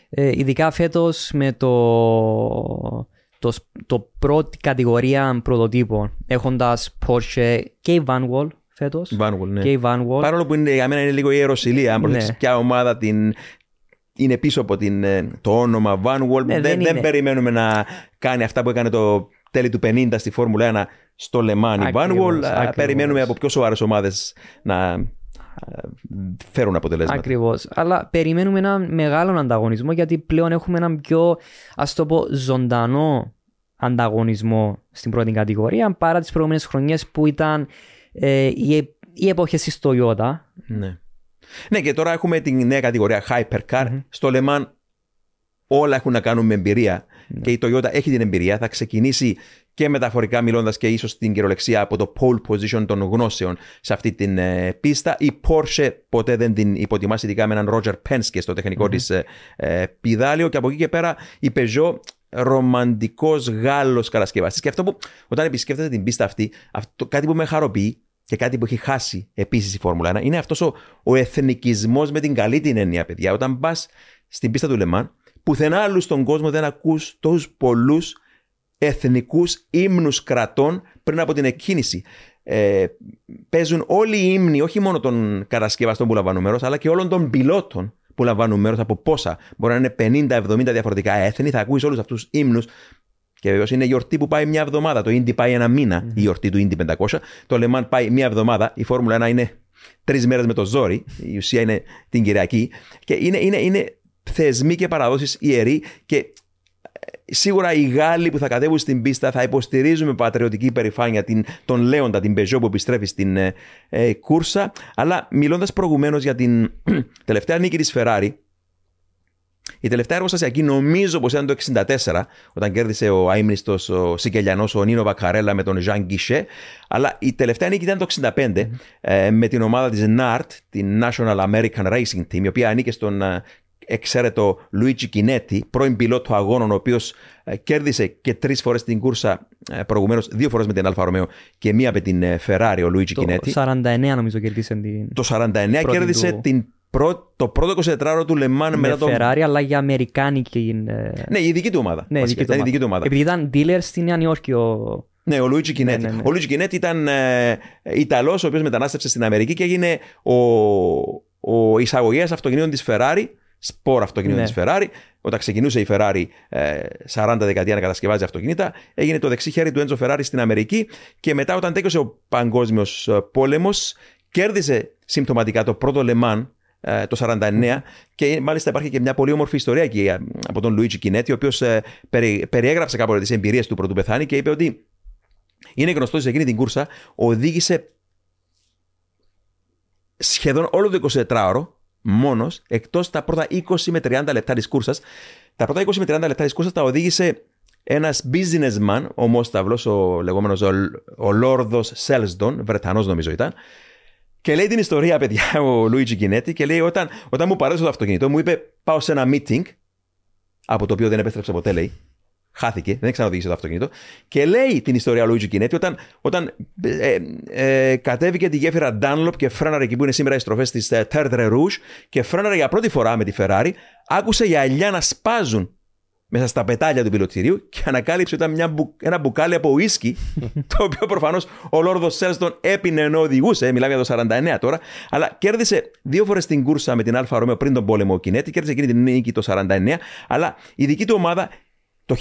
Ε, ειδικά φέτος με το, το, το πρώτη κατηγορία πρωτοτύπων έχοντας Porsche και η Vanwall φέτος Van Wall, ναι. και η Vanwall Παρόλο που είναι, για μένα είναι λίγο η ιεροσιλία, αν Ναι. προσέξεις ποια ομάδα την, είναι πίσω από την, ε, το όνομα Van Wall. Ναι, δεν, δεν δεν είναι. περιμένουμε να κάνει αυτά που έκανε το τέλη του 50 στη Φόρμουλα 1 στο Le Mans η Van Ακριβώς, Wall. Α, ακριβώς. Περιμένουμε από πιο σοβαρές ομάδες να α, φέρουν αποτελέσματα. Ακριβώς. Αλλά περιμένουμε ένα μεγάλο ανταγωνισμό γιατί πλέον έχουμε έναν πιο ας το πω ζωντανό ανταγωνισμό στην πρώτη κατηγορία παρά τις προηγούμενες χρονιές που ήταν ε, οι, οι εποχές της Toyota. Ναι. ναι, και τώρα έχουμε την νέα κατηγορία Hypercar. Στο Le Mans όλα έχουν να κάνουν με εμπειρία. Και η Toyota έχει την εμπειρία. Θα ξεκινήσει και μεταφορικά μιλώντας και ίσως την κυριολεξία από το pole position των γνώσεων σε αυτή την ε, πίστα. Η Porsche ποτέ δεν την υποτιμά ειδικά με έναν Roger Penske στο τεχνικό της ε, ε, πιδάλιο. Και από εκεί και πέρα η Peugeot ρομαντικός Γάλλος κατασκευαστής. Και αυτό που όταν επισκέφτεται την πίστα αυτή, αυτό, κάτι που με χαροποιεί και κάτι που έχει χάσει επίσης η Φόρμουλα 1 είναι αυτός ο, ο εθνικισμός με την καλή την έννοια, παιδιά. Όταν πας στην πίστα του Λεμάν, πουθενά άλλους στον κόσμο δεν ακούς τόσους πολλούς εθνικούς ύμνους κρατών πριν από την εκκίνηση. Ε, παίζουν όλοι οι ύμνοι, όχι μόνο των κατασκευαστών που λαμβάνουν μέρος, αλλά και όλων των πιλότων που λαμβάνουν μέρος από πόσα. Μπορεί να είναι 50-70 διαφορετικά έθνη, θα ακούεις όλους αυτούς τους ύμνους. Και βεβαίως είναι γιορτή που πάει μια εβδομάδα. Το Indy πάει ένα μήνα, η γιορτή του Indy 500. Το Le Mans πάει μια εβδομάδα. Η Φόρμουλα 1 είναι τρεις μέρες με το ζόρι. Η ουσία είναι την Κυριακή. Και είναι, είναι, είναι θεσμοί και παραδόσεις ιεροί. Και ε, σίγουρα οι Γάλλοι που θα κατέβουν στην πίστα θα υποστηρίζουν με πατριωτική υπερηφάνεια την, τον Λέοντα, την Peugeot που επιστρέφει στην ε, ε, κούρσα. Αλλά μιλώντας προηγουμένως για την τελευταία νίκη της Ferrari, η τελευταία εργοστασιακή νομίζω πως ήταν το 64, όταν κέρδισε ο αείμνηστος ο Σικελιανός, ο Νίνο Βακαρέλα με τον Ζαν Γκισέ. Αλλά η τελευταία νίκη ήταν το 65 ε, με την ομάδα της NART, την National American Racing Team, η οποία ανήκε στον ε, εξαίρετο Λουίτσι Κινέτη, πρώην πιλότο αγώνων, ο οποίος κέρδισε και τρεις φορές την κούρσα ε, προηγουμένως, δύο φορές με την Άλφα Ρομέο και μία με την ε, Ferrari, ο Λουίτζι Το Κινέτη. 49 νομίζω κέρδισε την Το 49 πρώτη κέρδισε του- την πρω- το πρώτο 24ωρο του Λεμάν με μετά το. Ferrari αλλά για αμερικάνικη ε, Ναι, η δική του ομάδα. ναι, βασικά, δική του ήταν η ομάδα. δική του ομάδα. Επειδή ήταν dealer στη Νέα Νιόρκη ο... Ναι, ο Λουίτσι Κινέτη. ναι, ναι. Ο Λουίτσι Κινέτη ήταν ε, Ιταλός, ο οποίος μετανάστευσε στην Αμερική και έγινε ο, ο εισαγωγέας αυτοκινήτων της Ferrari, σπορ αυτοκινήτων Ναι. της Ferrari. Όταν ξεκινούσε η Ferrari ε, 40 δεκαετία να κατασκευάζει αυτοκίνητα, έγινε το δεξί χέρι του Έντζο Ferrari στην Αμερική και μετά, όταν τέκωσε ο Παγκόσμιος Πόλεμος, κέρδισε συμπτωματικά το πρώτο Λεμάν το 49 και μάλιστα υπάρχει και μια πολύ όμορφη ιστορία εκεί ε, από τον Λουίτσι Κινέτη, ο οποίος ε, περι, περιέγραψε κάποτε τις εμπειρίες του πρωτού πεθάνει και είπε ότι είναι γνωστός σε εκείνη την κούρσα οδήγησε σχεδόν όλο το 24ωρο μόνος, εκτός τα πρώτα 20 με 30 λεπτά της κούρσας. Τα πρώτα 20 με 30 λεπτά της κούρσας τα οδήγησε ένας businessman, ο Μόσταυλος, ο λεγόμενος ο, ο Λόρδος Σέλσντον, Βρετανός νομίζω ήταν. Και λέει την ιστορία, παιδιά, ο Λουίτζι Κινέτη, και λέει: όταν, όταν μου παρέδωσε το αυτοκίνητο, μου είπε: Πάω σε ένα meeting, από το οποίο δεν επέστρεψε ποτέ, λέει. Χάθηκε, δεν ξαναοδήγησε το αυτοκίνητο. Και λέει την ιστορία ο Λουίτζι Κινέτη όταν, όταν ε, ε, ε, κατέβηκε τη γέφυρα Dunlop και φρέναρε εκεί που είναι σήμερα οι στροφές της ε, Terre Rouge και φρέναρε για πρώτη φορά με τη Ferrari, άκουσε γυαλιά να σπάζουν μέσα στα πετάλια του πιλωτηρίου και ανακάλυψε ότι ήταν μια μπου, ένα μπουκάλι από ουίσκι, το οποίο προφανώς ο Λόρδο Σέλστον έπινε ενώ οδηγούσε. Μιλάμε για το 49 τώρα. Αλλά κέρδισε δύο φορές την κούρσα με την Άλφα Ρομέο πριν τον πόλεμο ο Κινέτη, κέρδισε εκείνη την νίκη το 49. Αλλά η δική του ομάδα το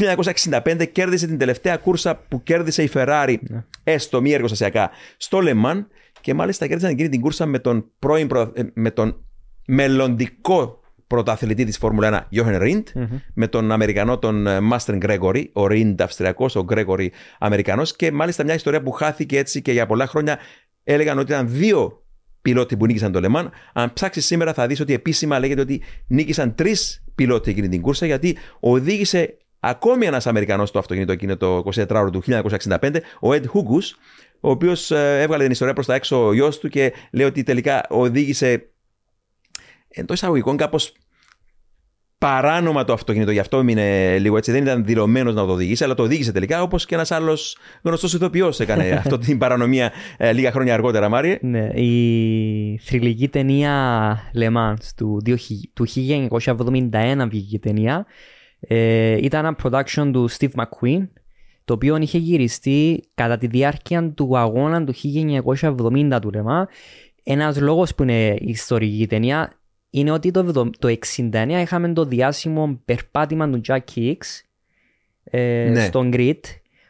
1965 κέρδισε την τελευταία κούρσα που κέρδισε η Ferrari, έστω μη εργοστασιακά, στο Le Mans και μάλιστα κέρδισαν εκείνη την κούρσα με τον, πρώην, προ- ε, με τον μελλοντικό πρωταθλητή της Φόρμουλα 1, Jochen Rindt, με τον Αμερικανό τον ε, Μάστεν Γκρέγκορι, ο Rindt Αυστριακός, ο Γκρέγκορι Αμερικανός και μάλιστα μια ιστορία που χάθηκε έτσι και για πολλά χρόνια έλεγαν ότι ήταν δύο πιλότοι που νίκησαν το Λεμάν. Αν ψάξεις σήμερα, θα δεις ότι επίσημα λέγεται ότι νίκησαν τρεις πιλότοι εκείνη την κούρσα, γιατί οδήγησε ακόμη ένας Αμερικανός στο αυτοκίνητο εκείνο το 24 ώρο του 1965, ο Ed Hugus, ο οποίος έβγαλε την ιστορία προς τα έξω ο γιος του και λέει ότι τελικά οδήγησε εντός εισαγωγικών κάπως παράνομα το αυτοκίνητο, γι' αυτό έμεινε λίγο έτσι. Δεν ήταν δηλωμένος να το οδηγήσει, αλλά το οδήγησε τελικά, όπως και ένας άλλος γνωστός ηθοποιός έκανε αυτή την παρανομία ε, λίγα χρόνια αργότερα, Μάρι. Ναι, η θρηλυκή ταινία Le Mans του, του 1971 βγήκε η ταινία. Ε, ήταν ένα production του Steve McQueen, το οποίο είχε γυριστεί κατά τη διάρκεια του αγώνα του 1970 του Le Mans. Ένας λόγος που είναι ιστορική ταινία είναι ότι το, το 69 είχαμε το διάσημο περπάτημα του Jack Hicks ε, ναι. στον Grid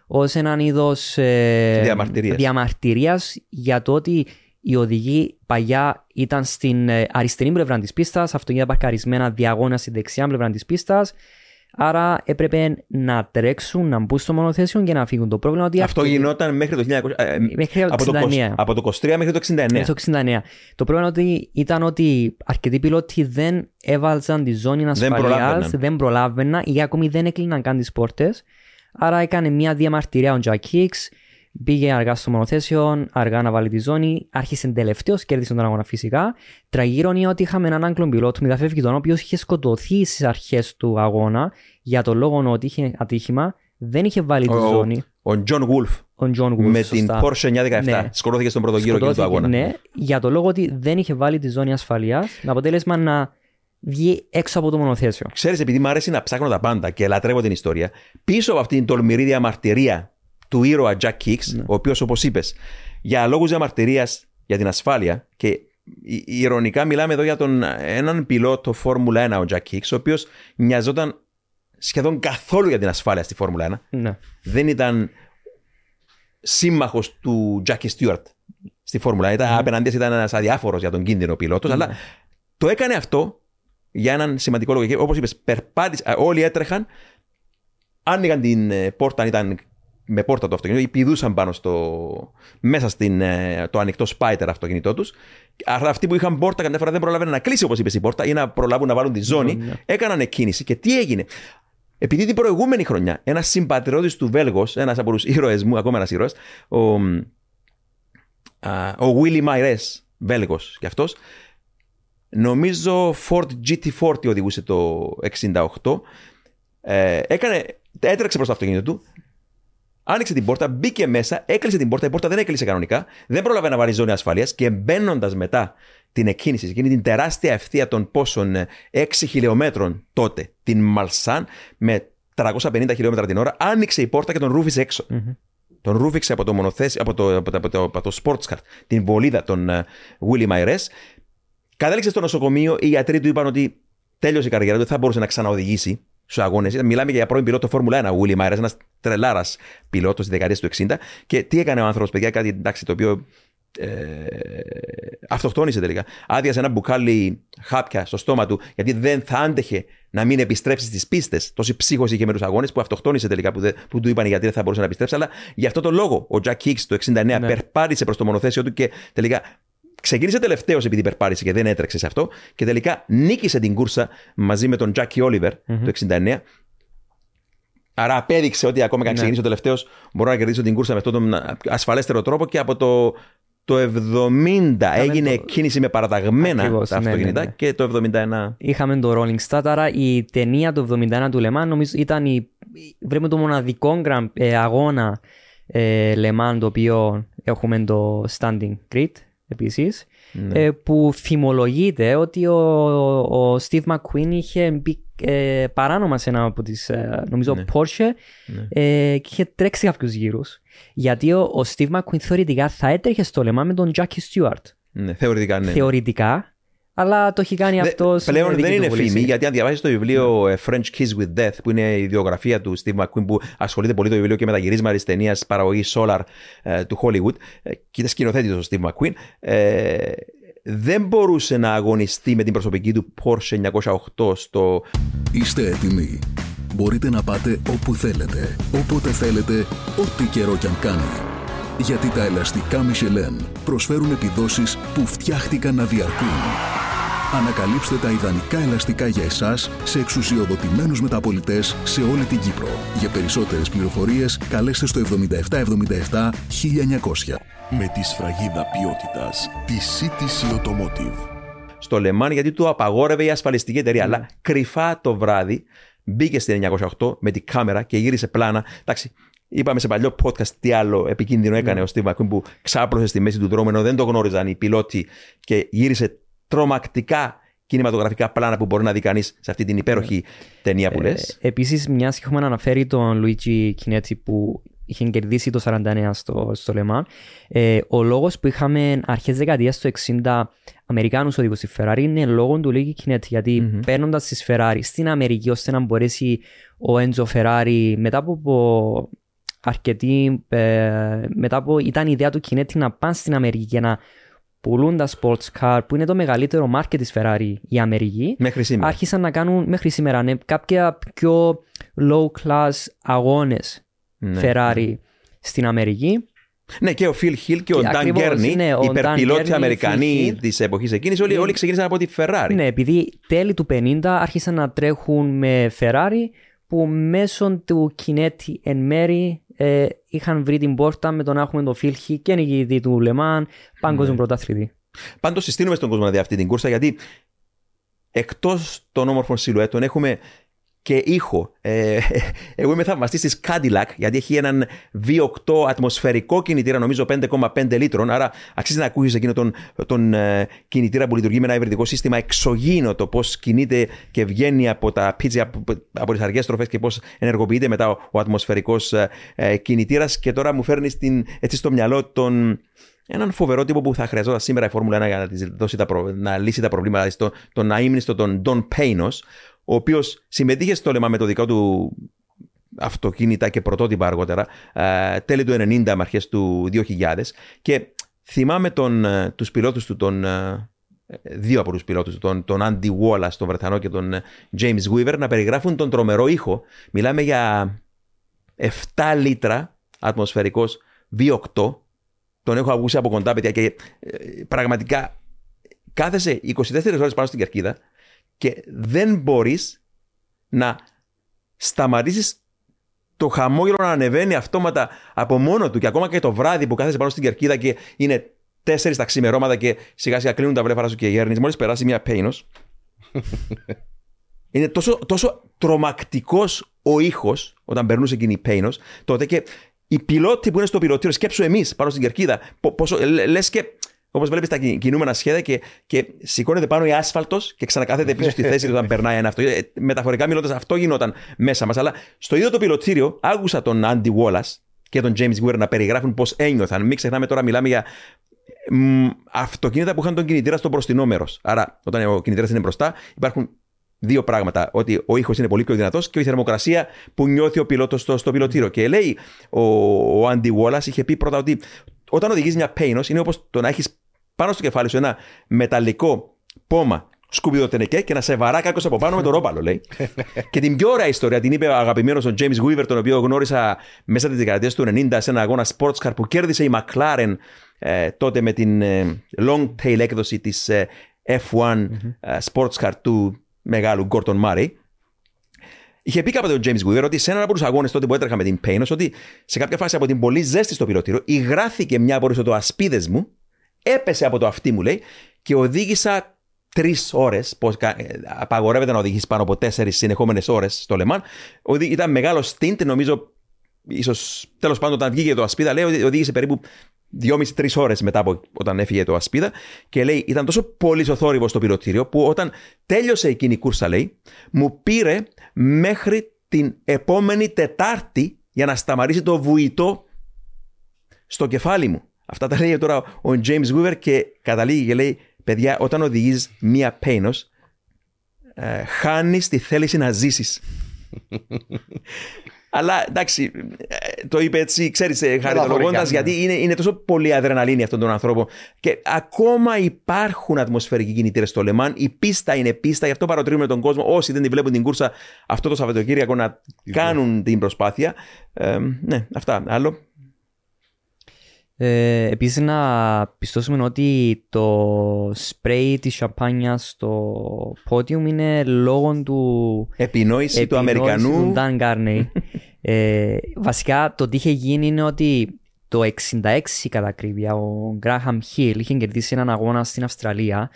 ως έναν είδος ε, διαμαρτυρίας. διαμαρτυρίας για το ότι οι οδηγοί παλιά ήταν στην ε, αριστερή πλευρά της πίστας, αυτοκίνητα παρκαρισμένα διαγώνα στη δεξιά πλευρά της πίστας Άρα έπρεπε να τρέξουν, να μπουν στο μονοθέσιο και να φύγουν. Το πρόβλημα ότι αυτό, γινόταν μέχρι το 1900. Ε, μέχρι το από, το, από το 23 μέχρι το 69. Μέχρι το 69. Το πρόβλημα ότι ήταν ότι αρκετοί πιλότοι δεν έβαλαν τη ζώνη ασφαλείας, δεν, δεν προλάβαιναν ή ακόμη δεν έκλειναν καν τις πόρτες. Άρα έκανε μια διαμαρτυρία ο Jack Hicks Πήγε αργά στο μονοθέσιο, αργά να βάλει τη ζώνη. Άρχισε τελευταίος, κέρδισε τον αγώνα φυσικά. Τραγύρω είναι ότι είχαμε έναν Άγγλον πιλότο, Μηδαφεύγει τον οποίος είχε σκοτωθεί στις αρχές του αγώνα για το λόγο ότι είχε ατύχημα, δεν είχε βάλει τη ζώνη. Ο Τζον Γουλφ. Ο John Wolf, με σωστά. την Porsche 917. Ναι. Σκοτώθηκε στον πρώτο γύρο του αγώνα. Ναι, για το λόγο ότι δεν είχε βάλει τη ζώνη ασφαλείας, με αποτέλεσμα να βγει έξω από το μονοθέσιο. Ξέρεις, επειδή μου αρέσει να ψάχνω τα πάντα και λατρεύω την ιστορία, πίσω από αυτήν την τολμηρή διαμαρτυρία του ήρωα Jack Kicks, ναι. ο οποίος, όπως είπες, για λόγους διαμαρτυρίας για την ασφάλεια και ηρωνικά μιλάμε εδώ για τον έναν πιλότο Φόρμουλα 1, ο Jack Kicks, ο οποίος νοιαζόταν σχεδόν καθόλου για την ασφάλεια στη Φόρμουλα 1. Ναι. Δεν ήταν σύμμαχος του Jackie Stewart στη Φόρμουλα 1. Ήταν, mm. Απέναντί ήταν ένας αδιάφορος για τον κίνδυνο πιλότος, αλλά ναι. το έκανε αυτό για έναν σημαντικό λόγο. Όπως είπες, όλοι έτρεχαν, άνοιγαν την ε, πόρτα αν ήταν με πόρτα το αυτοκίνητο ή πηδούσαν πάνω στο, μέσα στην, ε, το ανοιχτό σπάιτερ αυτοκίνητό τους. Αλλά αυτοί που είχαν πόρτα καμιά φορά δεν προλάβαιναν να κλείσει όπως είπες η πόρτα ή να προλάβουν να βάλουν τη ζώνη. Ναι. Έκαναν κίνηση. Και τι έγινε; Επειδή την προηγούμενη χρονιά ένας συμπατριώτης του Βέλγος, ένας από τους ήρωες μου, ακόμα ένας ήρωας, ο, ο Willy Myres, Βέλγος κι αυτός, νομίζω Ford GT40 οδηγούσε το 68. Ε, έκανε, έτρεξε προς το αυτοκίνητο του, Άνοιξε την πόρτα, μπήκε μέσα, έκλεισε την πόρτα. Η πόρτα δεν έκλεισε κανονικά. Δεν πρόλαβε να βάλει ζώνη ασφαλεία και μπαίνοντας μετά την εκκίνηση, εκείνη την τεράστια ευθεία των πόσων 6 ε, χιλιόμετρων τότε, την Μαλσάν, με 350 χιλιόμετρα την ώρα, άνοιξε η πόρτα και τον ρούφισε Τον ρούφιξε από το μονοθέσιο, από το, από το, από το, από το sports car, την βολίδα των uh, Willy Myres. Κατέληξε στο νοσοκομείο, οι γιατροί του είπαν ότι τέλειωσε η καριέρα του, δεν θα μπορούσε να ξαναοδηγήσει στους αγώνες. Μιλάμε για πρώην πιλότο Φόρμουλα 1, ο Willy Myers, ένας τρελάρας πιλότος της δεκαετίας του 60. Και τι έκανε ο άνθρωπος, παιδιά, κάτι εντάξει, το οποίο ε, αυτοκτόνησε τελικά. Άδειασε ένα μπουκάλι χάπια στο στόμα του, γιατί δεν θα άντεχε να μην επιστρέψει στις πίστες. Τόση ψύχωση είχε με τους αγώνες που αυτοκτόνησε τελικά, που, που του είπαν γιατί δεν θα μπορούσε να επιστρέψει. Αλλά γι' αυτό το λόγο ο Jack Hicks το 69 ναι. περπάτησε προς το μονοθέσιο του και τελικά Ξεκίνησε τελευταίος επειδή περπάτησε και δεν έτρεξε σε αυτό και τελικά νίκησε την κούρσα μαζί με τον Τζάκι Όλιβερ το 69. Άρα απέδειξε ότι ακόμα και αν ναι. ξεκινήσει ο τελευταίος, μπορώ να κερδίσω την κούρσα με αυτόν τον ασφαλέστερο τρόπο και από το, το 70 έγινε το... κίνηση με παραταγμένα Ακριβώς, τα ναι, αυτοκίνητα ναι, ναι, και το 71. Είχαμε το Rolling Star, άρα η ταινία του 71 του Λεμάν νομίζω ήταν η, βρέμε το μοναδικό ε, αγώνα ε, Λεμάν το οποίο έχουμε το Standing Grid επίσης, ναι. ε, που θυμολογείται ότι ο, ο Steve McQueen είχε μπει ε, παράνομα σε ένα από τις, ε, νομίζω, ναι. Porsche ναι. Ε, και είχε τρέξει κάποιους γύρους. Γιατί ο, ο Steve McQueen θεωρητικά θα έτρεχε στο λεμά με τον Jackie Stewart. Ναι, θεωρητικά, ναι. Θεωρητικά, αλλά το έχει κάνει αυτός. Πλέον δεν είναι φήμη, γιατί αν διαβάσεις το βιβλίο ναι. French Kiss with Death, που είναι η βιογραφία του Steve McQueen, που ασχολείται πολύ το βιβλίο και με τα γυρίσματα της ταινίας παραγωγή Solar ε, του Hollywood, ε, και ήταν σκηνοθέτης ο Steve McQueen, ε, δεν μπορούσε να αγωνιστεί με την προσωπική του Porsche 908 στο. Είστε έτοιμοι. Μπορείτε να πάτε όπου θέλετε, όποτε θέλετε, ό,τι καιρό κι αν κάνει. Γιατί τα ελαστικά Michelin προσφέρουν επιδόσεις που φτιάχτηκαν να διαρκούν. Ανακαλύψτε τα ιδανικά ελαστικά για εσάς σε εξουσιοδοτημένους μεταπολιτές σε όλη την Κύπρο. Για περισσότερες πληροφορίες καλέστε στο 7777 1900. Με τη σφραγίδα ποιότητας της CTC Automotive. στο Λεμάν γιατί του απαγόρευε η ασφαλιστική εταιρεία. Αλλά κρυφά το βράδυ μπήκε στην 908 με την κάμερα και γύρισε πλάνα. Εντάξει, είπαμε σε παλιό podcast τι άλλο επικίνδυνο έκανε ο Steve McQueen που ξάπλωσε στη μέση του δρόμου ενώ δεν το γνώριζαν οι πιλότοι και γύρισε τρομακτικά κινηματογραφικά πλάνα που μπορεί να δει κανείς σε αυτή την υπέροχη ταινία που λες. Ε, Επίσης, μιας και έχουμε αναφέρει τον Λουίτζι Κινέτσι που είχε κερδίσει το 49 στο, στο Λεμάν, ε, ο λόγος που είχαμε αρχές δεκαετίας του 60 Αμερικάνους οδηγούς στη Ferrari είναι λόγω του Λουίτζι Κινέτσι. Γιατί Μμμ. παίρνοντας τη Ferrari στην Αμερική ώστε να μπορέσει ο Έντζο Ferrari μετά από, από αρκετή. Ε, μετά από ήταν η ιδέα του Κινέτσι να πάνε στην Αμερική και να πουλούν τα sports car που είναι το μεγαλύτερο market της Ferrari η Αμερική Μέχρι σήμερα. άρχισαν να κάνουν μέχρι σήμερα ναι, κάποια πιο low class αγώνες Ναι. Ferrari στην Αμερική. Ναι, και ο Phil Hill και ο Και Dan ακριβώς, Gurney, ναι, ο οι Dan υπερπιλότοι Gurney, Αμερικανοί Phil Hill. της εποχής εκείνης, όλοι, Ναι. όλοι ξεκίνησαν από τη Ferrari. Ναι, επειδή τέλη του 50 άρχισαν να τρέχουν με Ferrari που μέσω του Kinetti εν μέρη ε, είχαν βρει την πόρτα με το να έχουμε το Phil Hill και νικητή του Λεμάν, παγκόσμιο Ναι. πρωτάθλητη. Πάντως συστήνουμε στον κόσμο να δει αυτή την κούρσα γιατί εκτός των όμορφων σιλουέτων έχουμε και ήχο. Ε, εγώ είμαι θαυμαστής της Cadillac γιατί έχει έναν V8 ατμοσφαιρικό κινητήρα, νομίζω 5,5 λίτρων. Άρα αξίζει να ακούσεις εκείνο τον, τον ε, κινητήρα που λειτουργεί με ένα υβριδικό σύστημα εξωγήινο το πώς κινείται και βγαίνει από τα πίτζια, από, από τις αργές τροφέ και πώς ενεργοποιείται μετά ο, ο ατμοσφαιρικός ε, κινητήρας. Και τώρα μου φέρνει στην, έτσι στο μυαλό τον, έναν φοβερό τύπο που θα χρειαζόταν σήμερα η Φόρμουλα 1 για να, της δώσει τα προ... να λύσει τα προβλήματα, δηλαδή στο, τον αείμνηστο τον Don Paynos, ο οποίος συμμετείχε στο λεμά με το δικό του αυτοκίνητα και πρωτότυπα αργότερα, ε, τέλη του 90 με αρχές του 2000 και θυμάμαι τον, ε, τους πιλότους του, τον, ε, δύο από τους πιλότους του, τον, τον Andy Wallace, τον Βρετανό και τον ε, James Weaver να περιγράφουν τον τρομερό ήχο. Μιλάμε για 7 λίτρα ατμοσφαιρικός V8 τον έχω ακούσει από κοντά, παιδιά, και ε, πραγματικά κάθεσαι 24 ώρες πάνω στην κερκίδα και δεν μπορείς να σταματήσεις το χαμόγελο να ανεβαίνει αυτόματα από μόνο του και ακόμα και το βράδυ που κάθεσαι πάνω στην κερκίδα και είναι 4 τα ξημερώματα και σιγά σιγά κλείνουν τα βλέφαρα σου και γέρνεις μόλις περάσει μια πέινος είναι τόσο, τόσο τρομακτικός ο ήχος όταν περνούσε εκείνη η πέινος τότε και οι πιλότοι που είναι στο πιλωτήριο, σκέψου εμείς πάνω στην κερκίδα. πο- Πόσο, λες και όπως βλέπεις τα κι- κινούμενα σχέδια και, και σηκώνεται πάνω η άσφαλτος και ξανακάθεται πίσω στη θέση του όταν περνάει ένα αυτό. Ε, Μεταφορικά μιλώντας, αυτό γινόταν μέσα μας. Αλλά στο ίδιο το πιλωτήριο άκουσα τον Άντι Wallace και τον James Weir να περιγράφουν πώς ένιωθαν. Μην ξεχνάμε τώρα, μιλάμε για μ, αυτοκίνητα που είχαν τον κινητήρα στο μπροστινό μέρος. Άρα, όταν ο κινητήρας είναι μπροστά, υπάρχουν δύο πράγματα. Ότι ο ήχος είναι πολύ πιο δυνατός και η θερμοκρασία που νιώθει ο πιλότος στο, στο πιλωτήριο. Και λέει ο, ο Andy Wallace, είχε πει πρώτα ότι όταν οδηγείς μια Paynos είναι όπως το να έχεις πάνω στο κεφάλι σου ένα μεταλλικό πόμα σκουπιδοτενεκέ και να σε βαρά κάποιο από πάνω με το ρόπαλο, λέει. και την πιο ωραία ιστορία την είπε ο αγαπημένος ο James Weaver, τον οποίο γνώρισα μέσα τη δεκαετία του 90 σε ένα αγώνα sports car που κέρδισε η McLaren ε, τότε με την ε, long tail έκδοση της ε, F1 ε, sports car του μεγάλου Gordon Murray. Είχε πει κάποτε ο James Weaver ότι σε έναν από τους αγώνες τότε που έτρεχα με την Paynos ότι σε κάποια φάση από την πολύ ζέστη στο πιλωτήριο υγράθηκε μια από το ασπίδες μου, έπεσε από το αυτί μου λέει και οδήγησα τρεις ώρες. Απαγορεύεται να οδηγήσεις πάνω από τέσσερις συνεχόμενες ώρες στο Λεμάν. Ήταν μεγάλο stint, νομίζω ίσως τέλος πάντων όταν βγήκε το ασπίδα, λέει ότι οδήγησε περίπου δυόμιση-τρεις ώρες μετά από όταν έφυγε το ασπίδα και λέει ήταν τόσο πολύ ο θόρυβο στο πιλωτήριο που όταν τέλειωσε εκείνη η κούρσα, λέει, μου πήρε μέχρι την επόμενη Τετάρτη για να σταματήσει το βουητό στο κεφάλι μου. Αυτά τα λέει τώρα ο James Weaver και καταλήγει και λέει παιδιά όταν οδηγείς μία πέινος ε, χάνεις τη θέληση να ζήσεις. Αλλά εντάξει, ε, το είπε έτσι, ξέρεις, χαριτολογώντας, ναι. γιατί είναι, είναι τόσο πολύ αδρεναλίνη αυτόν τον άνθρωπο. Και ακόμα υπάρχουν ατμοσφαιρικοί κινητήρες στο Λεμάν. Η πίστα είναι πίστα, γι' αυτό παροτρύνουμε τον κόσμο. Όσοι δεν τη βλέπουν την κούρσα αυτό το Σαββατοκύριακο να κάνουν την προσπάθεια. Ε, ναι, αυτά. Άλλο. Ε, επίσης να πιστώσουμε ότι το σπρέι της σαμπάνιας στο podium είναι λόγω του Επινόηση του επινόηση Αμερικανού. του Dan Garney. ε, βασικά το τι είχε γίνει είναι ότι το 66 κατά ακρίβεια ο Graham Hill είχε κερδίσει έναν αγώνα στην Αυστραλία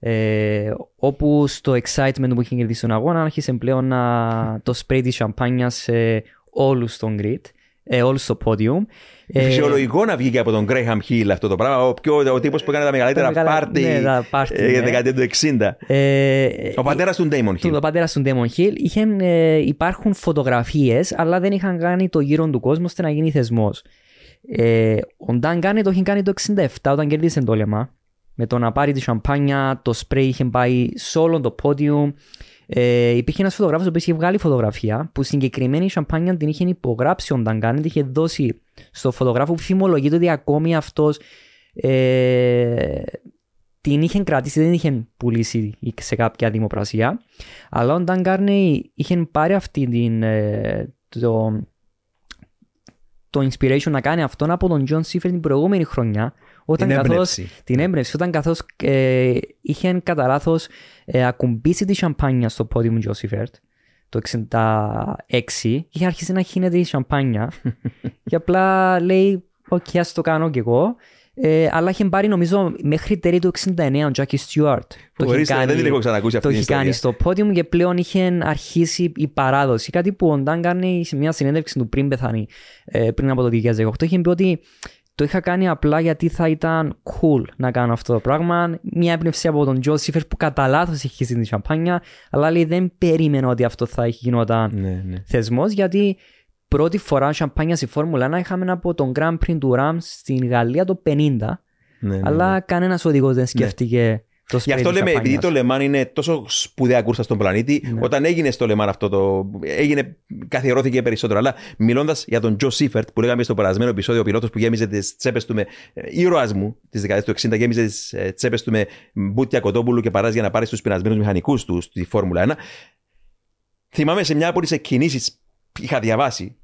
ε, όπου στο excitement που είχε κερδίσει τον αγώνα άρχισε πλέον να το spray της σαμπάνιας σε όλους στον grid, ε, όλους στο podium. Ε, Φυσιολογικό να βγήκε από τον Graham Hill αυτό το πράγμα. Ο, πιο, ο τύπος που έκανε τα μεγαλύτερα Τα μεγαλα- πάρτι ναι, τα πάρτι, ε, για ναι. την δεκαετία του 60. ε, Ο πατέρας του Damon του Hill. το πατέρας του Damon Hill είχαν, ε, υπάρχουν φωτογραφίες αλλά δεν είχαν κάνει το γύρο του κόσμου ώστε να γίνει θεσμός. Ε, ο Dan Garnett το είχε κάνει το 67 όταν κέρδισε το λεμά με το να πάρει τη σαμπάνια, το σπρέι είχε πάει σε όλο το πόντιου. Ε, υπήρχε ένας φωτογράφος ο οποίος είχε βγάλει φωτογραφία που συγκεκριμένη σαμπάνια την είχε υπογράψει ο Dan Garnett, είχε δώσει στο φωτογράφο που φημολογείται ότι ακόμη αυτός ε, την είχε κρατήσει, δεν είχε πουλήσει σε κάποια δημοπρασία. Αλλά ο Dan Gurney είχε πάρει αυτή την, ε, το, το inspiration να κάνει αυτόν από τον Jo Siffert την προηγούμενη χρονιά. Όταν Την καθώς, έμπνευση. την έμπνευση. Όταν καθώς ε, είχε κατά λάθος ε, ακουμπήσει τη σαμπάνια στο πόδι μου Jo Siffert το 66 και είχε αρχίσει να χύνεται η σαμπάνια και απλά λέει «OK, ας το κάνω κι εγώ». Ε, αλλά είχε πάρει νομίζω μέχρι τέλη του 69 ο Jackie Stewart. Το είχε Ορίστε, κάνει- δεν την έχω ξανακούσει αυτή το την έχει κάνει ιστορία. στο podium και πλέον είχε αρχίσει η παράδοση. Κάτι που ο Ντάν κάνει σε μια συνέντευξη του πριν πεθάνει, ε, πριν από το 2018, είχε πει ότι το είχα κάνει απλά γιατί θα ήταν cool να κάνω αυτό το πράγμα. Μια έμπνευση από τον Τζο Σίφερ που κατά λάθος είχε χύσει την σαμπάνια, αλλά λέει δεν περίμενα ότι αυτό θα έχει γινόταν Ναι, ναι. θεσμός, γιατί πρώτη φορά σαμπάνια στη Φόρμουλα 1 είχαμε από τον Grand Prix του Ραμ στην Γαλλία το 50. Ναι, ναι, Αλλά κανένας οδηγός δεν σκέφτηκε το Γι' σπρέι αυτό της λέμε, επειδή σαμπάνιας. το Λεμάν είναι τόσο σπουδαία κούρσα στον πλανήτη, Ναι. όταν έγινε στο Λεμάν αυτό το. έγινε, καθιερώθηκε περισσότερο. Αλλά μιλώντας για τον Τζο Σίφερτ, που λέγαμε στο περασμένο επεισόδιο, ο πιλότος που γέμιζε τις τσέπες του με. ε, ήρωα μου της δεκαετία του 60, γέμιζε τις τσέπες του με μπούτια κοτόπουλου και παράζει για να πάρει στου πεινασμένου μηχανικούς του στη Φόρμουλα 1. Θυμάμαι σε μια από τις εκκινήσεις είχα διαβάσει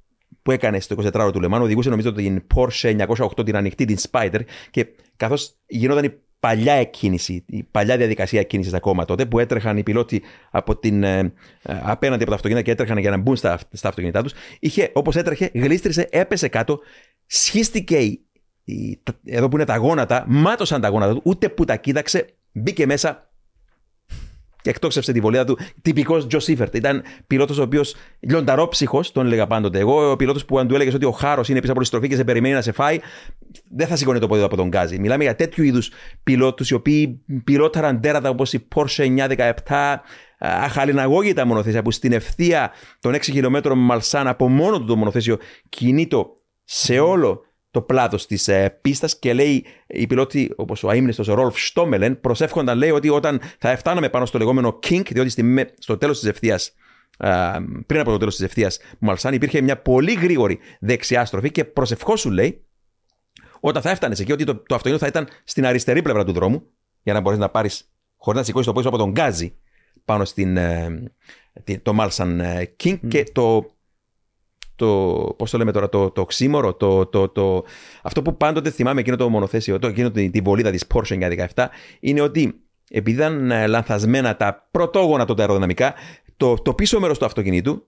που έκανε στο 24ωρο του Λεμάν, οδηγούσε νομίζω την Porsche 908 την ανοιχτή, την Spider, και καθώς γινόταν η παλιά εκκίνηση, η παλιά διαδικασία εκκίνησης ακόμα τότε, που έτρεχαν οι πιλότοι από την, ε, ε, απέναντι από τα αυτοκίνητα και έτρεχαν για να μπουν στα, στα αυτοκίνητά τους, είχε όπως έτρεχε, γλίστρισε, έπεσε κάτω, σχίστηκε η, η- τα- εδώ που είναι τα γόνατα, μάτωσαν τα γόνατα του, ούτε που τα κοίταξε, μπήκε μέσα και εκτόξευσε τη βολίδα του. Τυπικός Τζο Σίφερτ. Ήταν πιλότος ο οποίος λιονταρόψυχο, τον έλεγα πάντοτε. Εγώ, ο πιλότος που αν του έλεγες ότι ο χάρος είναι πίσω από τη στροφή και σε περιμένει να σε φάει, δεν θα σηκώνει το πόδι του από το γκάζι. Μιλάμε για τέτοιου είδους πιλότους οι οποίοι πιλόταραν τέρατα όπως η Porsche 917, αχαλιναγώγητα μονοθέσια που στην ευθεία των 6 χιλιόμετρων Μουλσάν από μόνο του το μονοθέσιο κινείται σε όλο το πλάτο της ε, πίστας και λέει οι πιλότοι, όπως ο αίμνηστο Ρόλφ Στόμελεν, προσεύχονταν λέει ότι όταν θα φτάναμε πάνω στο λεγόμενο Kink, διότι στη, με- στο τέλος της ευθείας, πριν από το τέλος της ευθείας Μαλσάν, υπήρχε μια πολύ γρήγορη δεξιά στροφή και προσευχόσου λέει όταν θα έφτανε εκεί ότι το, το αυτοκίνητο θα ήταν στην αριστερή πλευρά του δρόμου για να μπορείς να πάρεις χωρίς να σηκώσεις το πόδι σου από τον γκάζι πάνω στην, ε, τη- το Μάλσαν ε, King και το το, πώς το λέμε τώρα, το, το οξύμορο, το, το, το, αυτό που πάντοτε θυμάμαι εκείνο το μονοθέσιο, το, εκείνο τη, τη βολίδα της Porsche 917, είναι ότι επειδή ήταν ε, λανθασμένα τα πρωτόγωνα τότε αεροδυναμικά, το, το πίσω μέρος του αυτοκινήτου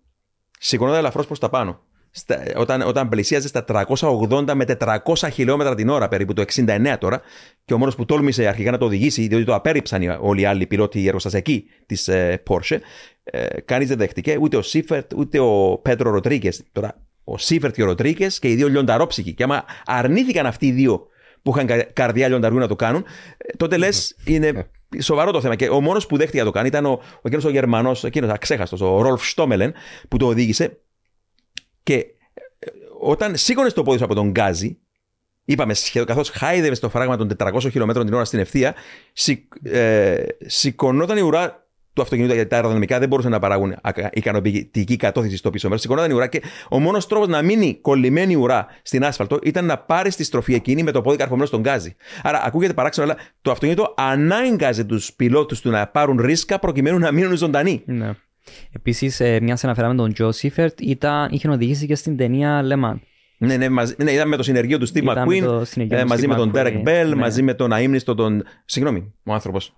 σηκωνόταν ελαφρώς προς τα πάνω. Στα, όταν, όταν πλησίαζε στα 380 με 400 χιλιόμετρα την ώρα, περίπου το 69 τώρα, και ο μόνος που τόλμησε αρχικά να το οδηγήσει, διότι το απέρριψαν οι- όλοι οι άλλοι πιλότοι οι εργοστασιακοί της ε, Porsche, ε, κανείς δεν δέχτηκε, ούτε ο Σίφερτ, ούτε ο Πέτρο Ροτρίκες. Τώρα, ο Σίφερτ και ο Ροτρίκες και οι δύο λιονταρόψυχοι. Και άμα αρνήθηκαν αυτοί οι δύο που είχαν κα- καρδιά λιονταριού να το κάνουν, ε, τότε λες είναι σοβαρό το θέμα. Και ο μόνος που δέχτηκε να το κάνει ήταν ο, ο, εκείνος ο Γερμανός, εκείνος αξέχαστο, ο Ρόλφ Στόμελεν, που το οδήγησε. Και ε, όταν σήκωνες το πόδι σου από τον γκάζι, είπαμε σχεδόν καθώς χάιδευες το φράγμα των 400 χιλιόμετρων την ώρα στην ευθεία, σηκ, ε, σηκωνόταν η ουρά του αυτοκινήτου γιατί τα αεροδυναμικά δεν μπορούσαν να παράγουν ακα- ικανοποιητική κατώθηση στο πίσω μέρος. Σηκωνόταν η ουρά και ο μόνος τρόπος να μείνει κολλημένη η ουρά στην άσφαλτο ήταν να πάρεις τη στροφή εκείνη με το πόδι καρφωμένο στον γκάζι. Άρα ακούγεται παράξενο, αλλά το αυτοκίνητο ανάγκαζε τους πιλότους του να πάρουν ρίσκα προκειμένου να μείνουν ζωντανοί. Ναι. Επίσης, ε, μιας αναφέραμε τον Τζο Σίφερτ, ήταν, είχε οδηγήσει και στην ταινία Le Mans. Ναι, ναι, μαζί, ναι, ήταν με το συνεργείο του Steve Ήταν McQueen, το συνεργείο ε, του μαζί Steve με τον McQueen, Derek Bell, ναι. μαζί με τον αείμνηστο τον. Συγγνώμη, ο άνθρωπος.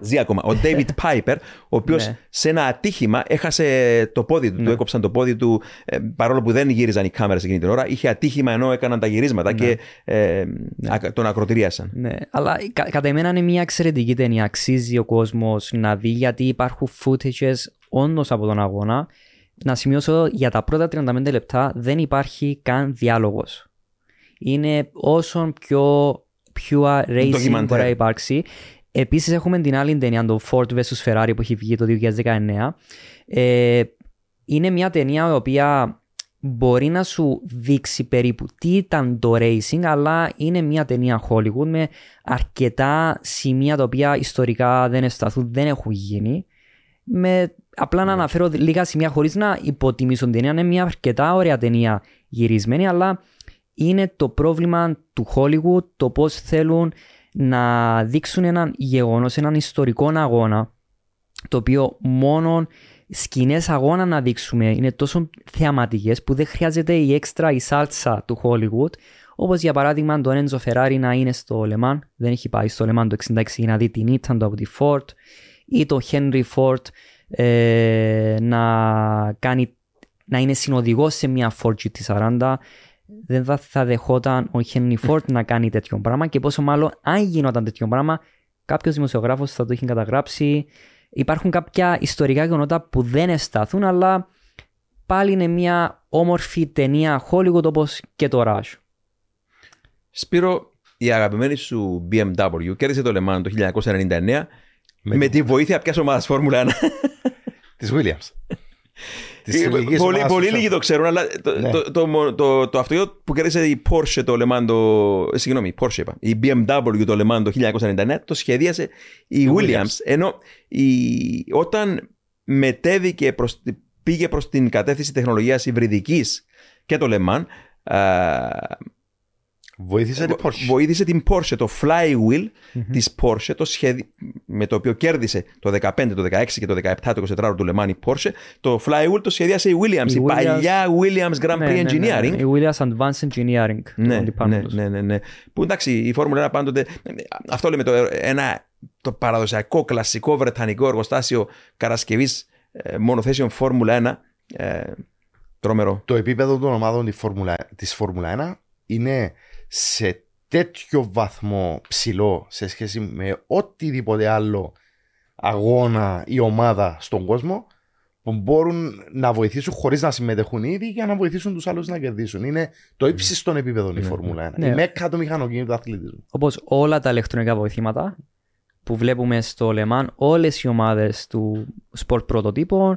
Ζει ακόμα. Ο David Piper, ο οποίος Ναι. σε ένα ατύχημα έχασε το πόδι του, του Ναι. έκοψαν το πόδι του, ε, παρόλο που δεν γύριζαν οι κάμερες εκείνη την ώρα. Είχε ατύχημα ενώ έκαναν τα γυρίσματα και ε, ακα- τον ακροτηρίασαν. Ναι, αλλά κα, κατά εμένα είναι μια εξαιρετική ταινία. Αξίζει ο κόσμος να δει γιατί υπάρχουν footages όντως από τον αγώνα. Να σημειώσω για τα πρώτα 35 λεπτά δεν υπάρχει καν διάλογος. Είναι όσο πιο pure racing Ντοκιμαντέρ. μπορεί να υπάρξει. Επίσης έχουμε την άλλη ταινία, το Ford vs Ferrari που έχει βγει το 2019. Ε, είναι μια ταινία η οποία μπορεί να σου δείξει περίπου τι ήταν το racing, αλλά είναι μια ταινία Hollywood με αρκετά σημεία τα οποία ιστορικά δεν εσταθούν, δεν έχουν γίνει. Με, απλά να αναφέρω λίγα σημεία χωρίς να υποτιμήσω την ταινία. Είναι μια αρκετά ωραία ταινία γυρισμένη, αλλά είναι το πρόβλημα του Hollywood το πώς θέλουν να δείξουν έναν γεγονός, έναν ιστορικό αγώνα το οποίο μόνο σκηνές αγώνα να δείξουμε. Είναι τόσο θεαματικές που δεν χρειάζεται η έξτρα η σάλτσα του Hollywood όπως για παράδειγμα τον Enzo Ferrari να είναι στο Le Mans. Δεν έχει πάει στο Le Mans το 66 για να δει την ήταν του από τη Ford ή το Henry Ford ε, να, κάνει, να είναι συνοδηγός σε μια Ford GT40 δεν θα, θα δεχόταν ο Henry Ford να κάνει τέτοιο πράγμα και πόσο μάλλον αν γινόταν τέτοιο πράγμα κάποιος δημοσιογράφος θα το είχε καταγράψει υπάρχουν κάποια ιστορικά γεγονότα που δεν εσταθούν αλλά πάλι είναι μια όμορφη ταινία Hollywood όπως και το Rush. Σπύρο, η αγαπημένη σου BMW κέρδισε το Le Mans το 1999 με, τη βοήθεια ποια ομάδας Φόρμουλα 1. Της Williams. Της Ε, ελληνικής πολύ, ομάδας πολύ του λίγοι Σεφ. το ξέρουν, αλλά το, Ναι. το, το, το, το, το αυτοκίνητο που κέρδισε η Porsche το Le Mans το. ε, Συγγνώμη, η Porsche είπα. Η BMW το Le Mans το 1999 το σχεδίασε η Williams. Ενώ η, όταν μετέβηκε προς, πήγε προς την κατεύθυνση τεχνολογίας υβριδικής και το Le Mans, α, Βοήθησε την Porsche. βοήθησε την Porsche, το flywheel της Porsche, το σχέδι... με το οποίο κέρδισε το 15, το 16 και το 17 το 24 του Le Mans η Porsche, το flywheel το σχεδίασε η Williams, η, Η Williams- παλιά Williams Grand Prix Ναι, ναι, ναι, Engineering. ναι. Η Williams Advanced Engineering. το Ναι, department ναι, τους. ναι, ναι, ναι. Που εντάξει, η Φόρμουλα 1 πάντοτε. Αυτό λέμε το, ένα, το παραδοσιακό κλασικό βρετανικό εργοστάσιο κατασκευής μονοθέσεων Φόρμουλα 1. Ε, τρομερό. Το επίπεδο των ομάδων της Φόρμουλα, της Φόρμουλα 1 είναι σε τέτοιο βαθμό ψηλό σε σχέση με οτιδήποτε άλλο αγώνα ή ομάδα στον κόσμο που μπορούν να βοηθήσουν χωρίς να συμμετέχουν ήδη για να βοηθήσουν τους άλλους να κερδίσουν. Είναι το ύψιστο επίπεδο η Φόρμουλα 1. Ναι. Η μέκα του μηχανοκίνητου αθλητισμού. Όπως όλα τα ηλεκτρονικά βοηθήματα που βλέπουμε στο Le Mans, όλες οι ομάδες των σπορ πρωτοτύπων, ε,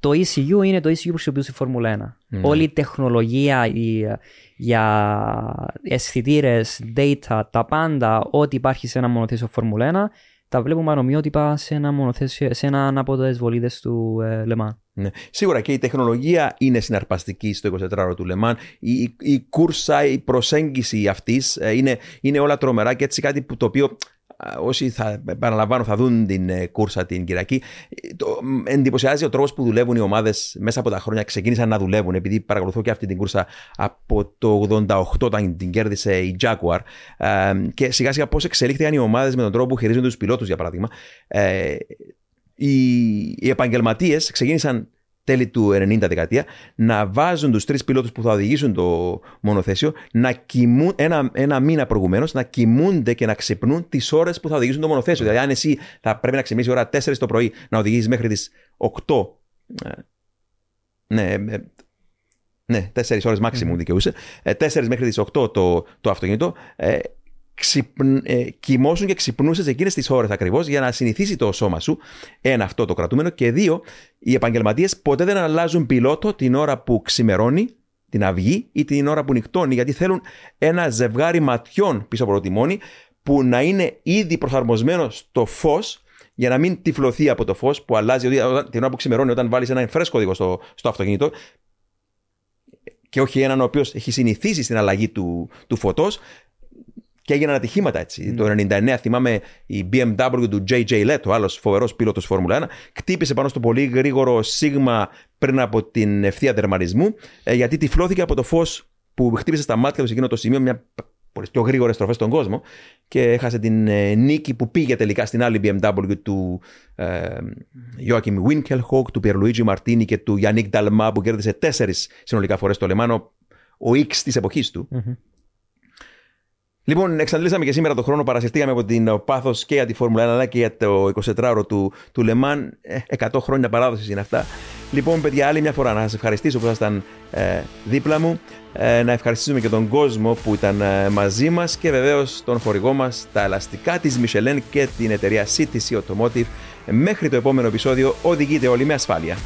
το ECU είναι το ECU που χρησιμοποιούσε η Φόρμουλα 1. Όλη η τεχνολογία η, για αισθητήρες, data, τα πάντα, ό,τι υπάρχει σε ένα μονοθέσιο Φόρμουλα 1, τα βλέπουμε ανομοιότυπα σε ένα μονοθέσιο, σε έναν από τις βολίδες του ε, Le Mans. Ναι. Σίγουρα και η τεχνολογία είναι συναρπαστική στο 24ωρο του Λεμάν. Η, η, η κούρσα, η προσέγγιση αυτής είναι, είναι όλα τρομερά και έτσι κάτι που, το οποίο α, όσοι θα επαναλαμβάνω θα δουν την ε, κούρσα την Κυριακή. ε, Το, μ, εντυπωσιάζει ο τρόπος που δουλεύουν οι ομάδες μέσα από τα χρόνια. Ξεκίνησαν να δουλεύουν επειδή παρακολουθώ και αυτή την κούρσα από το 88 όταν την κέρδισε η Jaguar. Ε, και σιγά σιγά πώς εξελίχθηκαν οι ομάδες με τον τρόπο που χειρίζονται τους πιλότους, για παράδειγμα. Ε, οι, οι επαγγελματίες ξεκίνησαν τέλη του 90 δεκαετία να βάζουν τους τρεις πιλότους που θα οδηγήσουν το μονοθέσιο να κοιμούν, ένα, ένα μήνα προηγουμένως να κοιμούνται και να ξυπνούν τις ώρες που θα οδηγήσουν το μονοθέσιο. Δηλαδή, αν εσύ θα πρέπει να ξυπνήσεις ώρα 4 το πρωί να οδηγήσεις μέχρι τις 8. ε, Ναι, ε, ναι, 4 ώρες maximum δικαιούσε. 4 μέχρι τις 8 το, το αυτοκίνητο. Ε, ξυπν, ε, κοιμώσουν και ξυπνούσες εκείνες τις ώρες ακριβώς για να συνηθίσει το σώμα σου. Ένα, αυτό το κρατούμενο. Και δύο, οι επαγγελματίες ποτέ δεν αλλάζουν πιλότο την ώρα που ξημερώνει, την αυγή ή την ώρα που νυχτώνει, γιατί θέλουν ένα ζευγάρι ματιών πίσω από το τιμόνι που να είναι ήδη προσαρμοσμένο στο φως για να μην τυφλωθεί από το φως που αλλάζει δηλαδή, όταν- την ώρα που ξημερώνει, όταν βάλεις έναν φρέσκο οδηγό στο, στο αυτοκίνητο και όχι έναν ο οποίος έχει συνηθίσει στην αλλαγή του, του φωτός, Και έγιναν ατυχήματα έτσι. Το 99 θυμάμαι η BMW του JJ Lett, ο άλλος φοβερός πίλωτο Φόρμουλα 1, κτύπησε πάνω στο πολύ γρήγορο σίγμα πριν από την ευθεία τερματισμού, ε, γιατί τυφλώθηκε από το φως που χτύπησε στα μάτια τους σε εκείνο το σημείο, μια από τι πιο γρήγορες στροφές στον κόσμο και έχασε την ε, νίκη που πήγε τελικά στην άλλη BMW του ε, Joachim Winkelhock, του Pierluigi Martini και του Yannick Dalma που κέρδισε τέσσερις συνολικά φορές το Λεμάνο, ο X της εποχής του. Mm-hmm. Λοιπόν, εξαντλήσαμε και σήμερα το χρόνο, παρασυρθήκαμε από την πάθος και για τη Φόρμουλα 1 αλλά και για το 24ωρο του, του Λεμάν. 100 χρόνια παράδοσης είναι αυτά. Λοιπόν, παιδιά, άλλη μια φορά να σας ευχαριστήσω που ήσασταν ε, δίπλα μου. Ε, να ευχαριστήσουμε και τον κόσμο που ήταν ε, μαζί μας και βεβαίως τον χορηγό μας, τα ελαστικά της Michelin και την εταιρεία CTC Automotive. Μέχρι το επόμενο επεισόδιο, οδηγείτε όλοι με ασφάλεια.